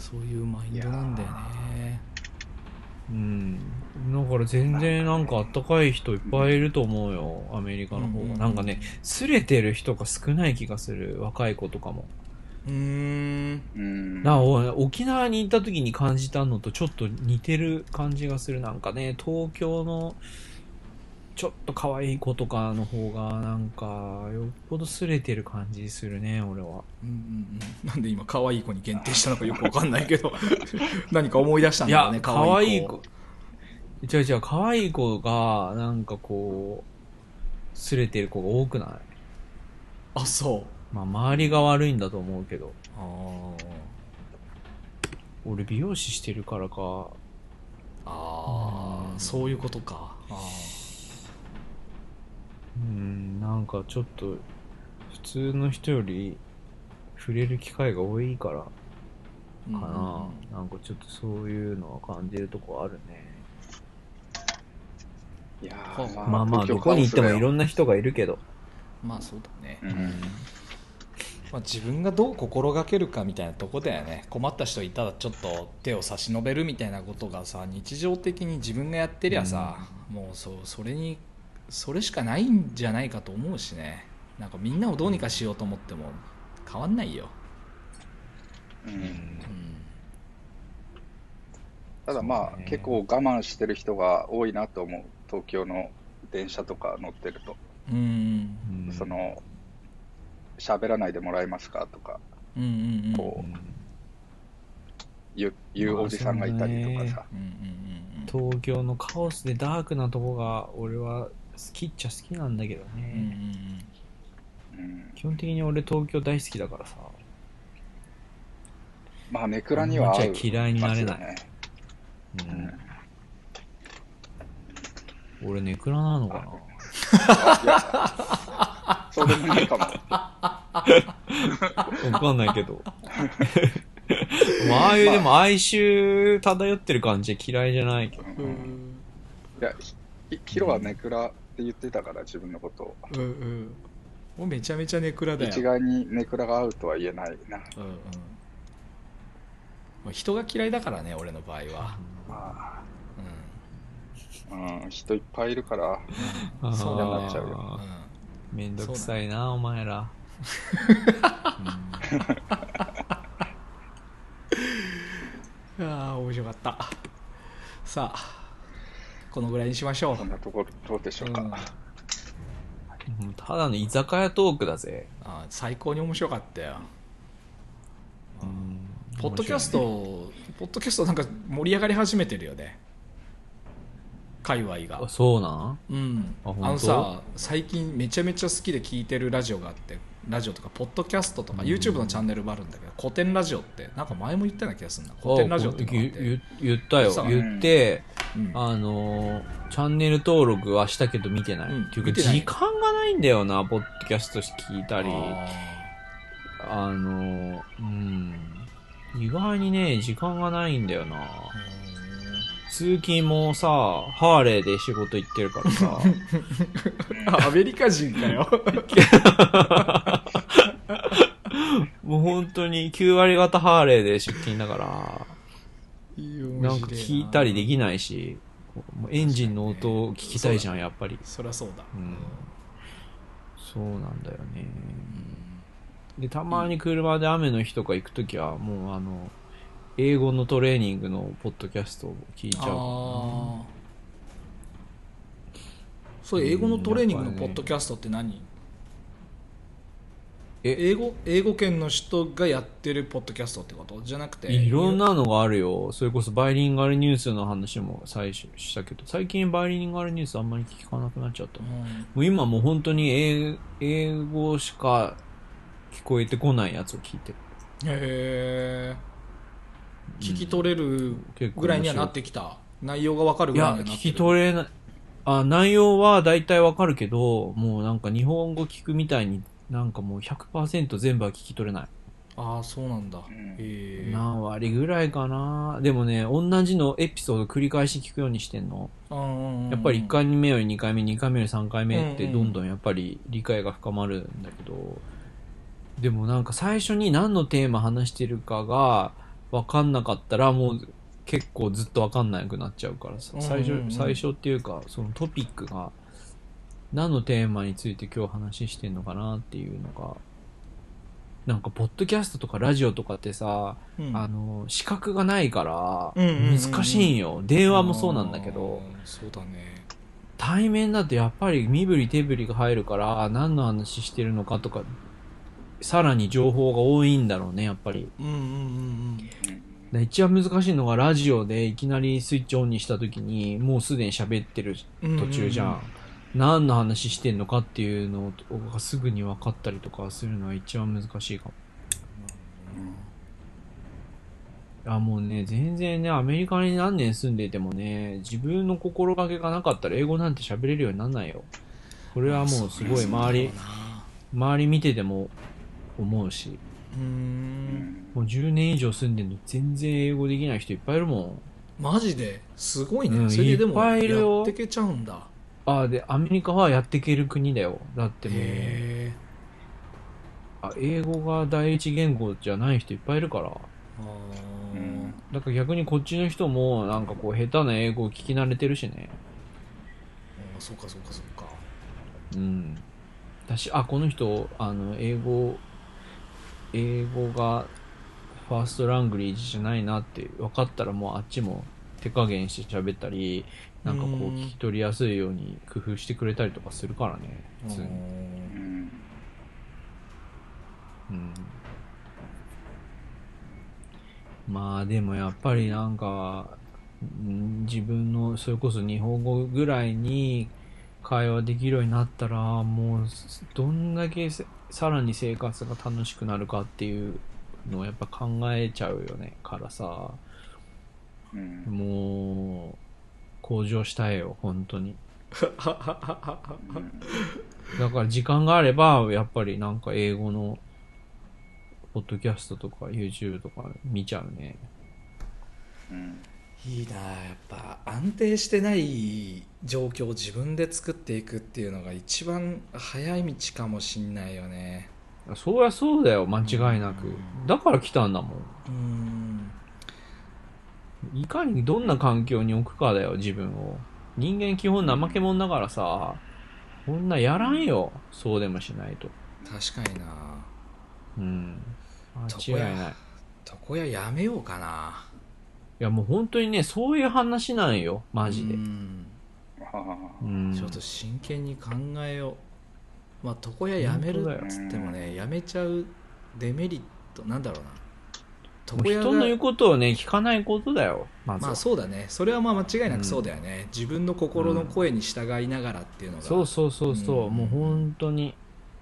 S1: そういうマインドなんだよね
S2: うん。だから全然なんかあったかい人いっぱいいると思うよ、アメリカの方が。
S1: うんうんうん
S2: なんかね、すれてる人が少ない気がする、若い子とかも。
S1: うーん。
S3: うん。
S2: なお沖縄に行った時に感じたのとちょっと似てる感じがする。なんかね東京のちょっと可愛い子とかの方がなんかよっぽどすれてる感じするね俺は。
S1: うんうんうん。なんで今可愛い子に限定したのかよくわかんないけど。何か思い出したんだろうね
S2: 可愛い子。違う違う可愛い子がなんかこうすれてる子が多くない？
S1: あそう
S2: まあ周りが悪いんだと思うけど。
S1: あー。
S2: 俺美容師してるからか。うん
S1: あー。そういうことか。あ
S2: うん、なんかちょっと、普通の人より触れる機会が多いから
S1: ー
S2: かな。なんかちょっとそういうのは感じるとこあるね。
S3: いや
S2: まあまあ、どこに行ってもいろんな人がいるけど。
S1: まあそうだね、
S3: うん。
S1: まあ、自分がどう心がけるかみたいなとこだよね。困った人いたらちょっと手を差し伸べるみたいなことがさ日常的に自分がやってりゃさ、もうそうそれにそれしかないんじゃないかと思うしね。なんかみんなをどうにかしようと思っても変わんないよ、
S3: うん。
S1: うん、
S3: ただまあ、
S2: ね。
S3: 結構我慢してる人が多いなと思う。東京の電車とか乗ってると。
S1: うん
S2: うん。
S3: そ、の、喋らないでもらえますかとか、
S1: うんうんうん
S3: こ
S2: うん
S3: 言うおじさんがいたりとかさ。
S1: うんうんうん
S2: 東京のカオスでダークなとこが俺は好きっちゃ好きなんだけど
S1: うんうん
S2: ね。
S3: うん
S2: 基本的に俺東京大好きだからさ。
S3: まあ、ネクラには合う、
S2: 嫌いになれない
S3: ね。
S2: うん俺ネクラなのかな？
S3: そうでもないかも。
S2: わかんないけど。まあ、ああいう、でも哀愁漂ってる感じ嫌いじゃないけど。
S1: うんうん
S3: いや、ひヒロはネクラって言ってたから、自分のことを。
S1: うんうんもうめちゃめちゃネクラだよ
S3: 一概にネクラが合うとは言えないな。
S1: うんうんまあ人が嫌いだからね俺の場合は、
S3: ま
S1: う
S3: あ、うん、人いっぱいいるから、そうなっちゃうよ
S1: んうん
S2: めんどくさいな、お前ら。
S1: ああ面白かった。さあこのぐらいにしましょう。
S3: そんなところどうでしょうか。
S1: うん。
S2: うんただの居酒屋トークだぜ。
S1: あー最高に面白かったよ。
S2: うん。
S1: ポッドキャスト、ポッドキャストなんか盛り上がり始めてるよね界隈が。
S2: あそうなん？
S1: うん。あのさ最近めちゃめちゃ好きで聞いてるラジオがあってラジオとかポッドキャストとか
S2: うん。
S1: YouTube のチャンネルもあるんだけど古典ラジオってなんか前も言ったような気がするな古典ラジオって
S2: 言言言ったよ。
S1: さ。
S2: 言って、
S1: うん。
S2: あのーチャンネル登録はしたけど見てない。
S1: うん。
S2: っていうか、時間がないんだよな、ポッドキャスト聞いたり。
S1: あ
S2: あのーうん。意外にね、時間がないんだよな。
S1: ー
S2: 通勤もさ、ハーレーで仕事行ってるからさ。
S1: あ アメリカ人かよ。
S2: もう本当に9割方ハーレーで出勤だから、
S1: な。
S2: なんか聞いたりできないし、エンジンの音を聞きたいじゃん、やっぱり。
S1: そりゃそうだ。
S2: うん。そうなんだよね。で、たまに車で雨の日とか行くときは、もうあの、英語のトレーニングのポッドキャストを聞いちゃう。
S1: そういう英語のトレーニングのポッドキャストって何、
S2: え？
S1: 英語？英語圏の人がやってるポッドキャストってこと？じゃなくて。
S2: いろんなのがあるよ。それこそバイリンガルニュースの話も最初したけど、最近バイリンガルニュースあんまり聞かなくなっちゃった。
S1: う
S2: も
S1: ん
S2: う今もう本当に英英語しか聞こえてこないやつを聞いてる。
S1: へえ聞き取れるぐらいにはなってきた内容がわかる
S2: いや、
S1: ぐらいにはなってる
S2: 聞き取れない。あ、内容は大体わかるけど、もうなんか日本語聞くみたいになんかもう100%全部は聞き取れない。
S1: ああそうなんだへ
S3: ん
S1: え
S2: 何割ぐらいかな。でもね、同じのエピソード繰り返し聞くようにしてんの。やっぱり1回目より2回目、2回目より3回目ってどんどんやっぱり理解が深まるんだけど、でもなんか最初に何のテーマ話してるかが分かんなかったらもう結構ずっと分かんなくなっちゃうからさ、最初、最初っていうかそのトピックが何のテーマについて今日話してんのかなっていうのが、なんかポッドキャストとかラジオとかってさ、
S1: うん。
S2: あの、資格がないから難しいんよ。電話もそうなんだけど。
S1: そうだね。
S2: 対面だとやっぱり身振り手振りが入るから何の話してるのかとかさらに情報が多いんだろうねやっぱり。
S1: うんうんうん
S2: で一番難しいのがラジオでいきなりスイッチオンにした時にもうすでに喋ってる
S1: うん
S2: 途中じゃん,、
S1: うんうん
S2: 何の話してんのかっていうのがすぐに分かったりとかするのは一番難しいかも。あもうね全然ねアメリカに何年住んでいてもね自分の心がけがなかったら英語なんて喋れるようになんないよ。これはもうすごい周り周り見てても思うし。
S1: うーん。
S2: もう10年以上住んでるの全然英語できない人いっぱいいるもん。
S1: マジで？すごいね、
S2: うん
S1: それででも
S2: いっぱいいるよ。
S1: やってけちゃうんだ。
S2: あでアメリカはやっていける国だよ。だってもう。
S1: へ
S2: あ英語が第一言語じゃない人いっぱいいるから。
S1: ーあー。
S3: うん。
S2: だから逆にこっちの人もなんかこう下手な英語を聞き慣れてるしね。
S1: あーそうかそうかそうか。
S2: うん。私あこの人あの英語英語がファーストラングリージじゃないなって分かったらもうあっちも手加減して喋ったりなんかこう聞き取りやすいように工夫してくれたりとかするからね普通に、まあでもやっぱりなんか自分のそれこそ日本語ぐらいに会話できるようになったらもうどんだけさらに生活が楽しくなるかっていうのをやっぱ考えちゃうよね。からさ。
S3: うん。
S2: もう向上したいよ本当に。だから時間があればやっぱりなんか英語のポッドキャストとか YouTube とか見ちゃうね。
S3: うん
S1: いいな。やっぱ安定してない状況を自分で作っていくっていうのが一番早い道かもしんないよね。
S2: そりゃそうだよ間違いなく。だから来たんだもん。
S1: うん。
S2: いかにどんな環境に置くかだよ自分を。人間基本怠け者だからさこんなやらんよ。そうでもしないと。
S1: 確かにな。
S2: うん。間違いない。
S1: 床屋やめようかない
S2: やもう本当にねそういう話なんよ。マジで。
S1: うん。
S3: ああ。
S2: うん。
S1: ちょっと真剣に考えよう。まあ床屋やめるっつってもねやめちゃうデメリットなんだろうな。
S2: もう人の言うことをね聞かないことだよ。まずは、
S1: まあそうだね。それはまあ間違いなくそうだよね、自分の心の声に従いながらっていうのが、
S2: そうそうそうそう、
S1: うん。
S2: もう本当に。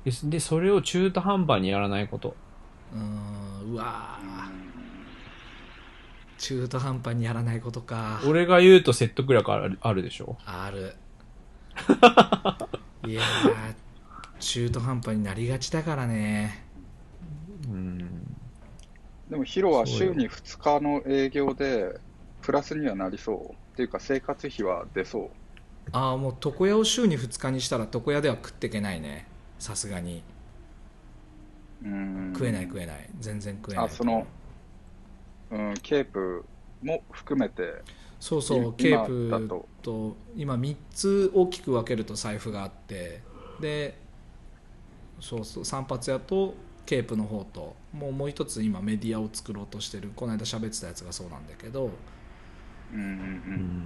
S2: でそれを中途半端にやらないこと。
S1: うーん。うわー中途半端にやらないことか
S2: 俺が言うと説得力あるあるでしょ？
S1: あるいやー中途半端になりがちだからね
S2: うん。
S3: でもヒロは週に2日の営業で、プラスにはなりそう。っていうか生活費は出そう。
S1: ああもう床屋を週に2日にしたら床屋では食っていけないねさすがに
S3: うん
S1: 食えない食えない全然食えない
S3: あ、その、うん、ケープも含めて、
S1: そうそう
S3: 今
S1: ケープ
S3: だと
S1: と今3つ大きく分けると財布があってでそうそう散髪屋とケープの方ともうもう一つ今メディアを作ろうとしてるこの間喋ってたやつがそうなんだけど
S3: うんうんう。
S2: うん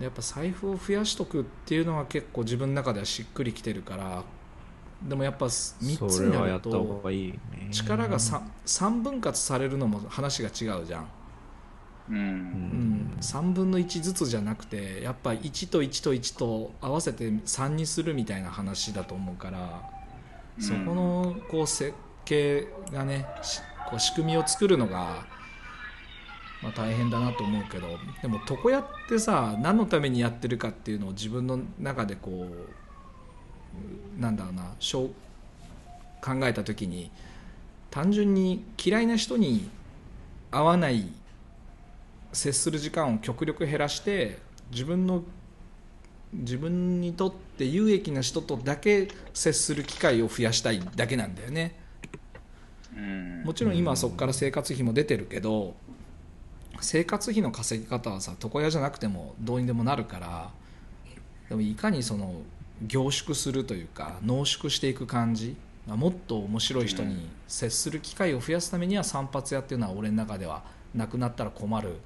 S1: やっぱ財布を増やしとくっていうのは結構自分の中ではしっくりきてるからでもやっぱ3つになる
S2: った方
S1: と
S2: がいいね。
S1: 力が 3, 三分割されるのも話が違うじゃん、
S3: う。
S2: うん
S1: うん、3分の1ずつじゃなくてやっぱ1と1と1と合わせて3にするみたいな話だと思うからそこのこう設計がねしこう仕組みを作るのが、まあ、大変だなと思うけどでも床屋ってさ何のためにやってるかっていうのを自分の中でこうなんだろうなしょう考えた時に単純に嫌いな人に会わない接する時間を極力減らして自分の自分にとって有益な人とだけ接する機会を増やしたいだけなんだよね。
S3: うん。
S1: もちろん今はそこから生活費も出てるけど生活費の稼ぎ方はさ床屋じゃなくてもどうにでもなるからでもいかにその凝縮するというか濃縮していく感じ。もっと面白い人に接する機会を増やすためには散髪屋っていうのは俺の中ではなくなったら困る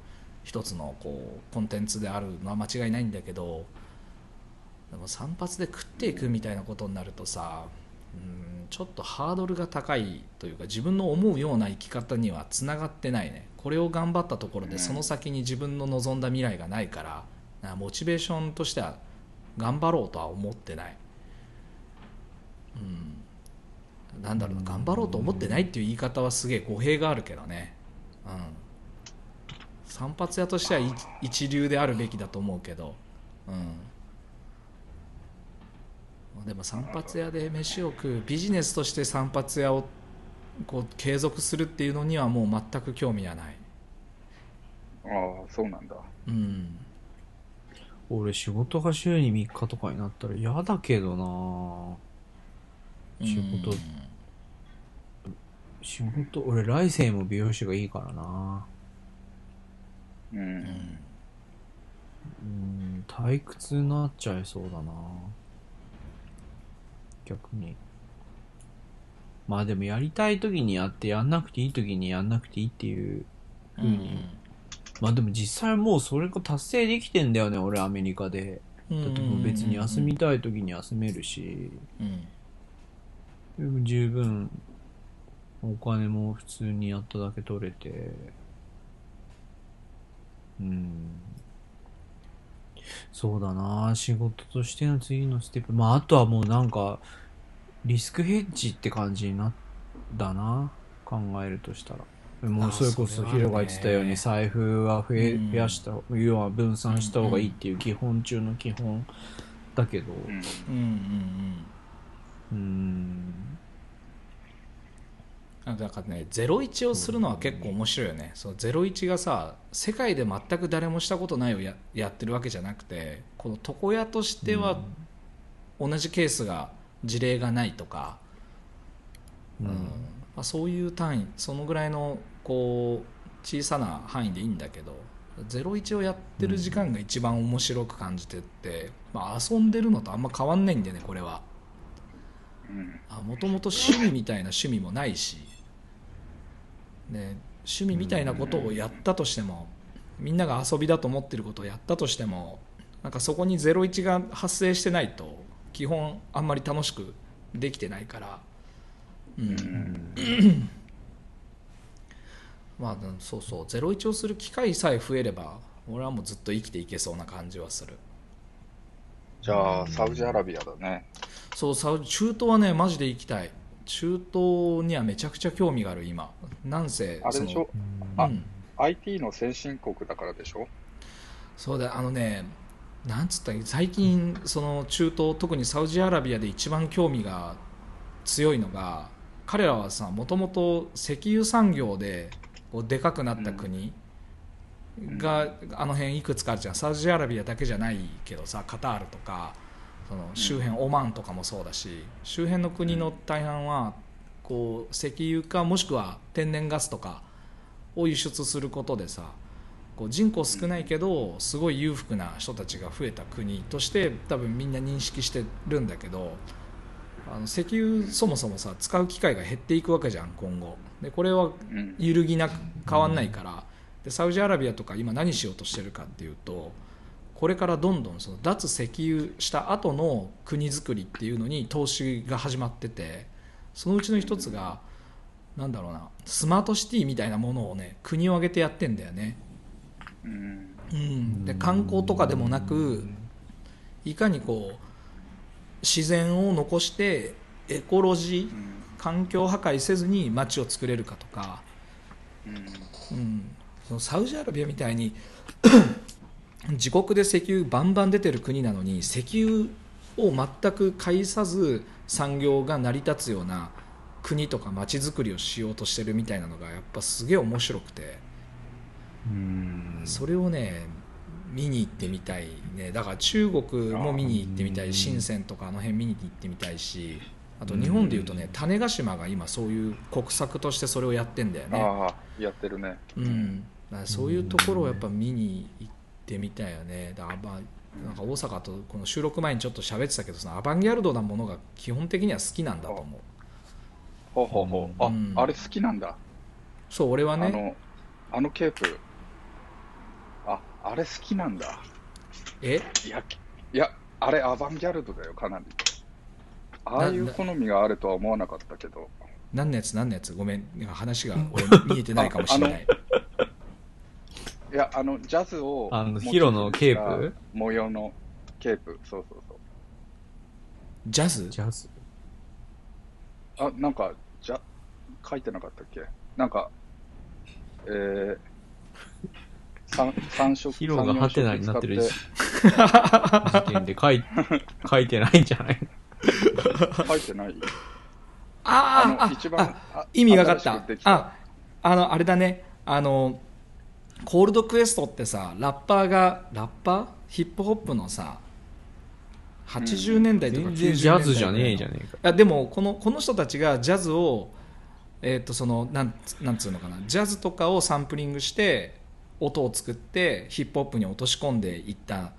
S1: 一つのこうコンテンツであるのは間違いないんだけどでも散髪で食っていくみたいなことになるとさちょっとハードルが高いというか自分の思うような生き方にはつながってないね。これを頑張ったところでその先に自分の望んだ未来がないからモチベーションとしては頑張ろうとは思ってない、うん、なんだろうな頑張ろうと思ってないっていう言い方はすげえ語弊があるけどね、うん、散髪屋としては一一流であるべきだと思うけど、うん、でも散髪屋で飯を食うビジネスとして散髪屋をこう継続するっていうのにはもう全く興味はない、
S3: ああ、そうなんだ。
S1: うん、
S2: 俺仕事が週に3日とかになったら嫌だけどな。仕事。
S1: うん。
S2: 仕事俺来世も美容師がいいからな。
S3: うん。
S2: うん退屈になっちゃいそうだな。逆に。まあでもやりたい時にやってやんなくていい時にやんなくていいっていう
S1: うんうん
S2: まあでも実際もうそれが達成できてんだよね俺アメリカで。だってもう別に休みたい時に休めるし。
S1: うん。
S2: 十分お金も普通にやっただけ取れて。うん。そうだな仕事としての次のステップ。まああとはもうなんかリスクヘッジって感じになったな考えるとしたらもう
S1: あ
S2: それこそヒロが言ってたように財布は増え
S1: うん
S2: 増やした要は分散した方がいいっていう基本中の基本だけど。
S3: うん。
S1: うんうん
S2: うん。
S1: うん。だからね01をするのは結構面白いよね。その01がさ世界で全く誰もしたことないをややってるわけじゃなくてこの床屋としては同じケースが事例がないとか、
S2: うん。
S1: まあ、そういう単位そのぐらいのこう小さな範囲でいいんだけど01をやってる時間が一番面白く感じてって、まあ、遊んでるのとあんま変わんないんだよねこれは
S3: うん。
S1: もともと趣味みたいな趣味もないし、ね、趣味みたいなことをやったとしてもみんなが遊びだと思ってることをやったとしてもなんかそこに01が発生してないと基本あんまり楽しくできてないから、うん
S3: うん。
S1: まあそうそう。01をする機会さえ増えれば俺はもうずっと生きていけそうな感じはする。
S3: じゃあ、サウジアラビアだね。
S1: そうサウ中東はねマジで行きたい。中東にはめちゃくちゃ興味がある今。なんせ
S3: あれでしょ？
S1: うん、
S3: IT の先進国だからでしょ？
S1: そうだあのねなんつった最近その中東特にサウジアラビアで一番興味が強いのが彼らはさもともと石油産業でこうでかくなった国が、あの辺いくつかあるじゃん。サウジアラビアだけじゃないけどさカタールとかその周辺、オマーンとかもそうだし周辺の国の大半はこう石油かもしくは天然ガスとかを輸出することでさこう人口少ないけどすごい裕福な人たちが増えた国として多分みんな認識してるんだけどあの石油そもそもさ使う機会が減っていくわけじゃん今後でこれは
S3: うん。
S1: 揺るぎなく変わんないからでサウジアラビアとか今何しようとしてるかっていうとこれからどんどんその脱石油した後の国づくりっていうのに投資が始まっててそのうちの一つがなんだろうなスマートシティみたいなものをね国を挙げてやってんだよね。
S3: うん。
S1: うん、で観光とかでもなくいかにこう自然を残してエコロジー
S3: うん。
S1: 環境破壊せずに街を作れるかとか、
S3: うん。
S1: うん、そのサウジアラビアみたいに 自国で石油バンバン出てる国なのに石油を全く介さず産業が成り立つような国とか街づくりをしようとしてるみたいなのがやっぱすげえ面白くて。
S2: うん
S1: それをね見に行ってみたいね。だから中国も見に行ってみた
S2: うん
S1: い深センとかあの辺見に行ってみたいしあと日本でいうとね種子島が今そういう国策としてそれをやってんだよね、
S3: ああ、やってるね。
S1: うん、そういうところをやっぱ見に行ってみたいよね。だからまあなんか大阪とこの収録前にちょっと喋ってたけどそのアバンギャルドなものが基本的には好きなんだと思う。
S3: ほうほうほう。あ、
S1: うん。
S3: あれ好きなんだ。
S1: そう俺はね。
S3: あの、あのケープ。あ、あれ好きなんだ。
S1: え？
S3: いや、いや、あれアバンギャルドだよ、かなり。ああいう
S1: な
S3: 好みがあるとは思わなかったけど。
S1: 何のやつ？何のやつ？ごめん話が 俺見えてないかもしれない
S3: いや、あの、ジャズを。
S2: あのヒロのケープ？
S3: 模様のケープ。そうそうそう。
S1: ジャズ？
S2: ジャズ
S3: あ、なんか、じゃ、書いてなかったっけ？なんか、えー、三三色
S2: ヒロがハテナになってる
S3: 三
S2: 時点で書い 書いてないんじゃない
S3: 書いてない。
S1: あーあ
S3: の一番
S1: あ
S3: あ
S1: 意味が分かった。ああのあれだね。あのコールドクエストってさラッパーがラッパー？ヒップホップのさ80年代とか90
S2: 全
S1: 年代
S2: 然ジャズじゃねえじゃねえか。
S1: いやでもこのこの人たちがジャズをえー、とそのなんつなんつうのかな。ジャズとかをサンプリングして音を作ってヒップホップに落とし込んでいった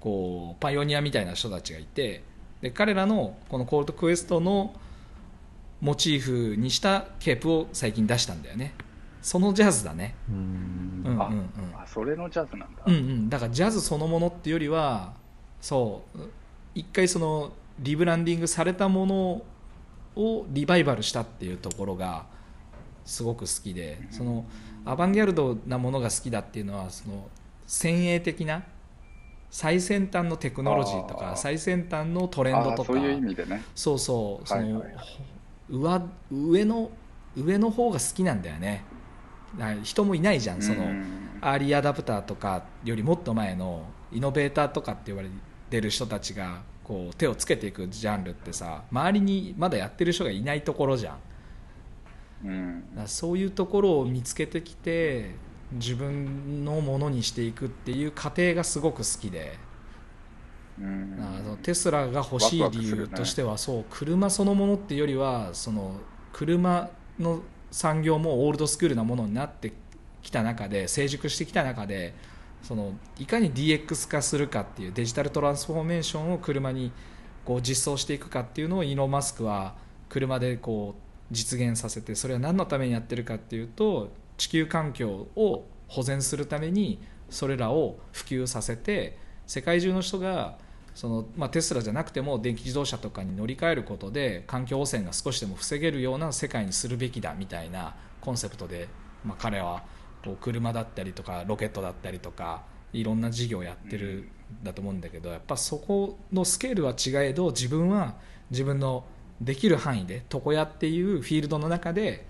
S1: こうパイオニアみたいな人たちがいてで彼らのこのコールドクエストのモチーフにしたケープを最近出したんだよね。そのジャズだね。
S2: う
S1: うんんうんうん。
S3: あ、それのジャズなんだ。
S1: うんうん、だからジャズそのものっていうよりはそう一回そのリブランディングされたものをリバイバルしたっていうところがすごく好きでそのアバンギャルドなものが好きだっていうのはその先鋭的な最先端のテクノロジーとか最先端のトレンドとか。
S3: あそういう意味でね。
S1: そうそう。その、上上の上の方が好きなんだよね。人もいないじゃんその、
S3: うん
S1: アーリーアダプターとかよりもっと前のイノベーターとかって言われてる人たちがこう手をつけていくジャンルってさ周りにまだやってる人がいないところじゃん
S3: うん。
S1: そういうところを見つけてきて自分のものにしていくっていう過程がすごく好きで、
S3: うん。
S1: あのテスラが欲しい理由としてはそう車そのものっていうよりはその車の産業もオールドスクールなものになってきた中で成熟してきた中でそのいかに DX 化するかっていうデジタルトランスフォーメーションを車にこう実装していくかっていうのをイーロン・マスクは車でこう実現させてそれは何のためにやってるかっていうと地球環境を保全するためにそれらを普及させて世界中の人がその、まあ、テスラじゃなくても電気自動車とかに乗り換えることで環境汚染が少しでも防げるような世界にするべきだみたいなコンセプトで、まあ、彼はこう車だったりとかロケットだったりとかいろんな事業をやってるだと思うんだけどやっぱそこのスケールは違えど自分は自分のできる範囲で床屋っていうフィールドの中で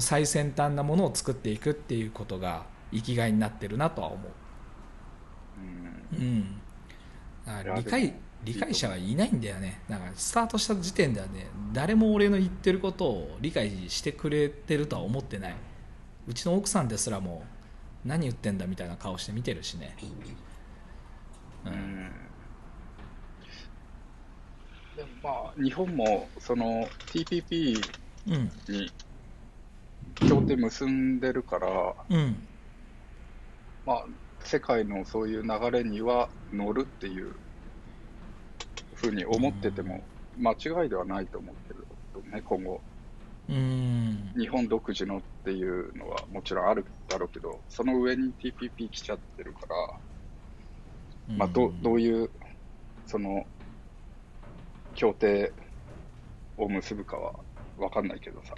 S1: 最先端なものを作っていくっていうことが生きがいになってるなとは思う、
S3: うん。
S1: 理解理解者はいないんだよね。だからスタートした時点ではね誰も俺の言ってることを理解してくれてるとは思ってない。うちの奥さんですらも何言ってんだみたいな顔して見てるしね、う
S3: うんんでもまあ日本もその TPP
S1: うん。
S3: に協定結んでるから、
S1: うん。
S3: まあ、世界のそういう流れには乗るっていうふうに思ってても間違いではないと思ってるね、今後。
S1: うん。
S3: 日本独自のっていうのはもちろんあるだろうけど、その上に TPP 来ちゃってるから、まあ、どどういうその協定を結ぶかは分かんないけどさ。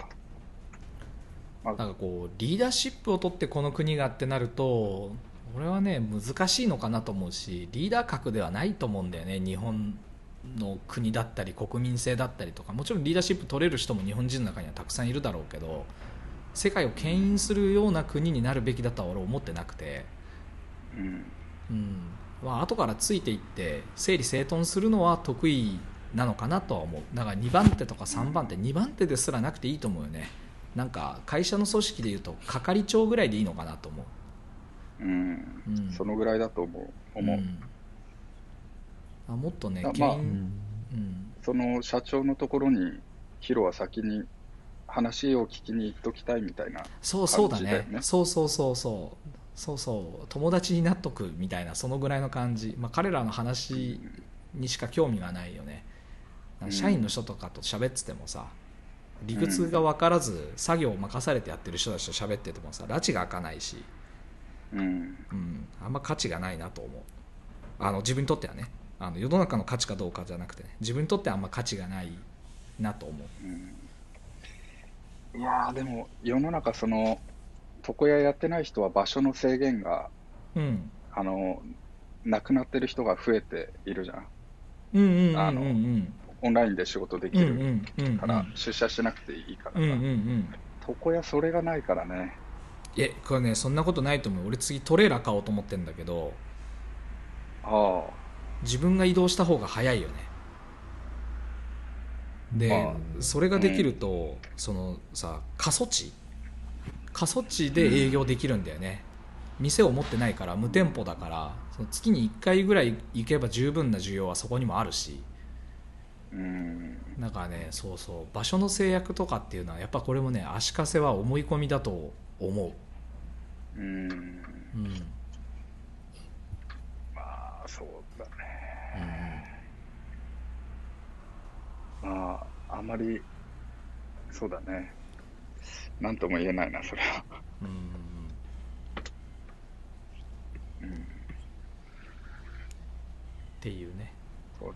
S3: まあ
S1: なんかこうリーダーシップを取ってこの国がってなると俺はね難しいのかなと思うしリーダー格ではないと思うんだよね。日本の国だったり国民性だったりとか。もちろんリーダーシップ取れる人も日本人の中にはたくさんいるだろうけど世界を牽引するような国になるべきだとは俺は思ってなくて、
S3: うん。
S1: うん。まあ後からついていって整理整頓するのは得意なのかなとは思う。だから2番手とか3番手2番手ですらなくていいと思うよね。なんか会社の組織でいうと係長ぐらいでいいのかなと思う、
S3: うん。
S1: うん、
S3: そのぐらいだと思う。思う。
S1: うん。あもっとね
S3: まあ
S1: うん。
S3: その社長のところにヒロは先に話を聞きに行っときたいみたいな。
S1: そうそうだね。
S3: 感じだよね。
S1: そうそうそうそう。そうそう。友達になっとくみたいなそのぐらいの感じ、まあ、彼らの話にしか興味がないよね。
S3: うん
S1: 社員の人とかと喋っててもさ理屈が分からず作業を任されてやってる人たちと喋っててもさ拉致が開かないし、
S3: うん。
S1: うん、あんま価値がないなと思う。あの自分にとってはね。あの世の中の価値かどうかじゃなくてね。自分にとってあんま価値がないなと思う。
S3: うん。いやーでも世の中その床屋やってない人は場所の制限が
S1: うん。
S3: あのなくなってる人が増えているじゃん
S1: うんうんうんうん。
S3: あのオンラインで仕事でき
S1: うんう
S3: る
S1: んうん。
S3: から出社しなくていいから床屋それがないからね。
S1: えこれねそんなことないと思う。俺次トレーラー買おうと思ってんだけど
S3: あ
S1: 自分が移動した方が早いよね。で
S3: あ
S1: それができると、そのさ過疎地？過疎地で営業できるんだよね、店を持ってないから無店舗だからその月に1回ぐらい行けば十分な需要はそこにもあるし。
S3: あうん。
S1: だからねそうそう。場所の制約とかっていうのはやっぱこれもね足かせは思い込みだと思う、
S3: うん。
S1: うん。
S3: まあそうだね。まああんまりそうだね。なんとも言えないなそれは。
S1: うん。うん。
S3: うん。
S1: っていうね。
S3: そう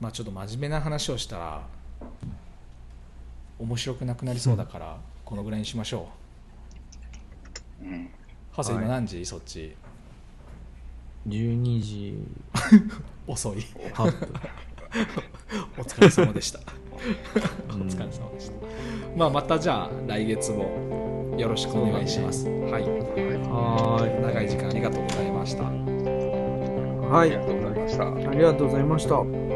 S1: まあちょっと真面目な話をしたら面白くなくなりそうだからこのぐらいにしましょ
S3: う。ん。
S1: うハセ
S2: はい
S1: 今何時そっち
S2: ？12時
S1: 遅い。
S2: 8分
S1: お疲れ様でした。お
S2: うん。
S1: 疲れ様でした。まあまたじゃあ来月もよろしくお願いします、はい。
S2: は
S1: 長い時間ありがとうございました。
S2: はい。
S3: ありがとうございました。
S2: ありがとうございました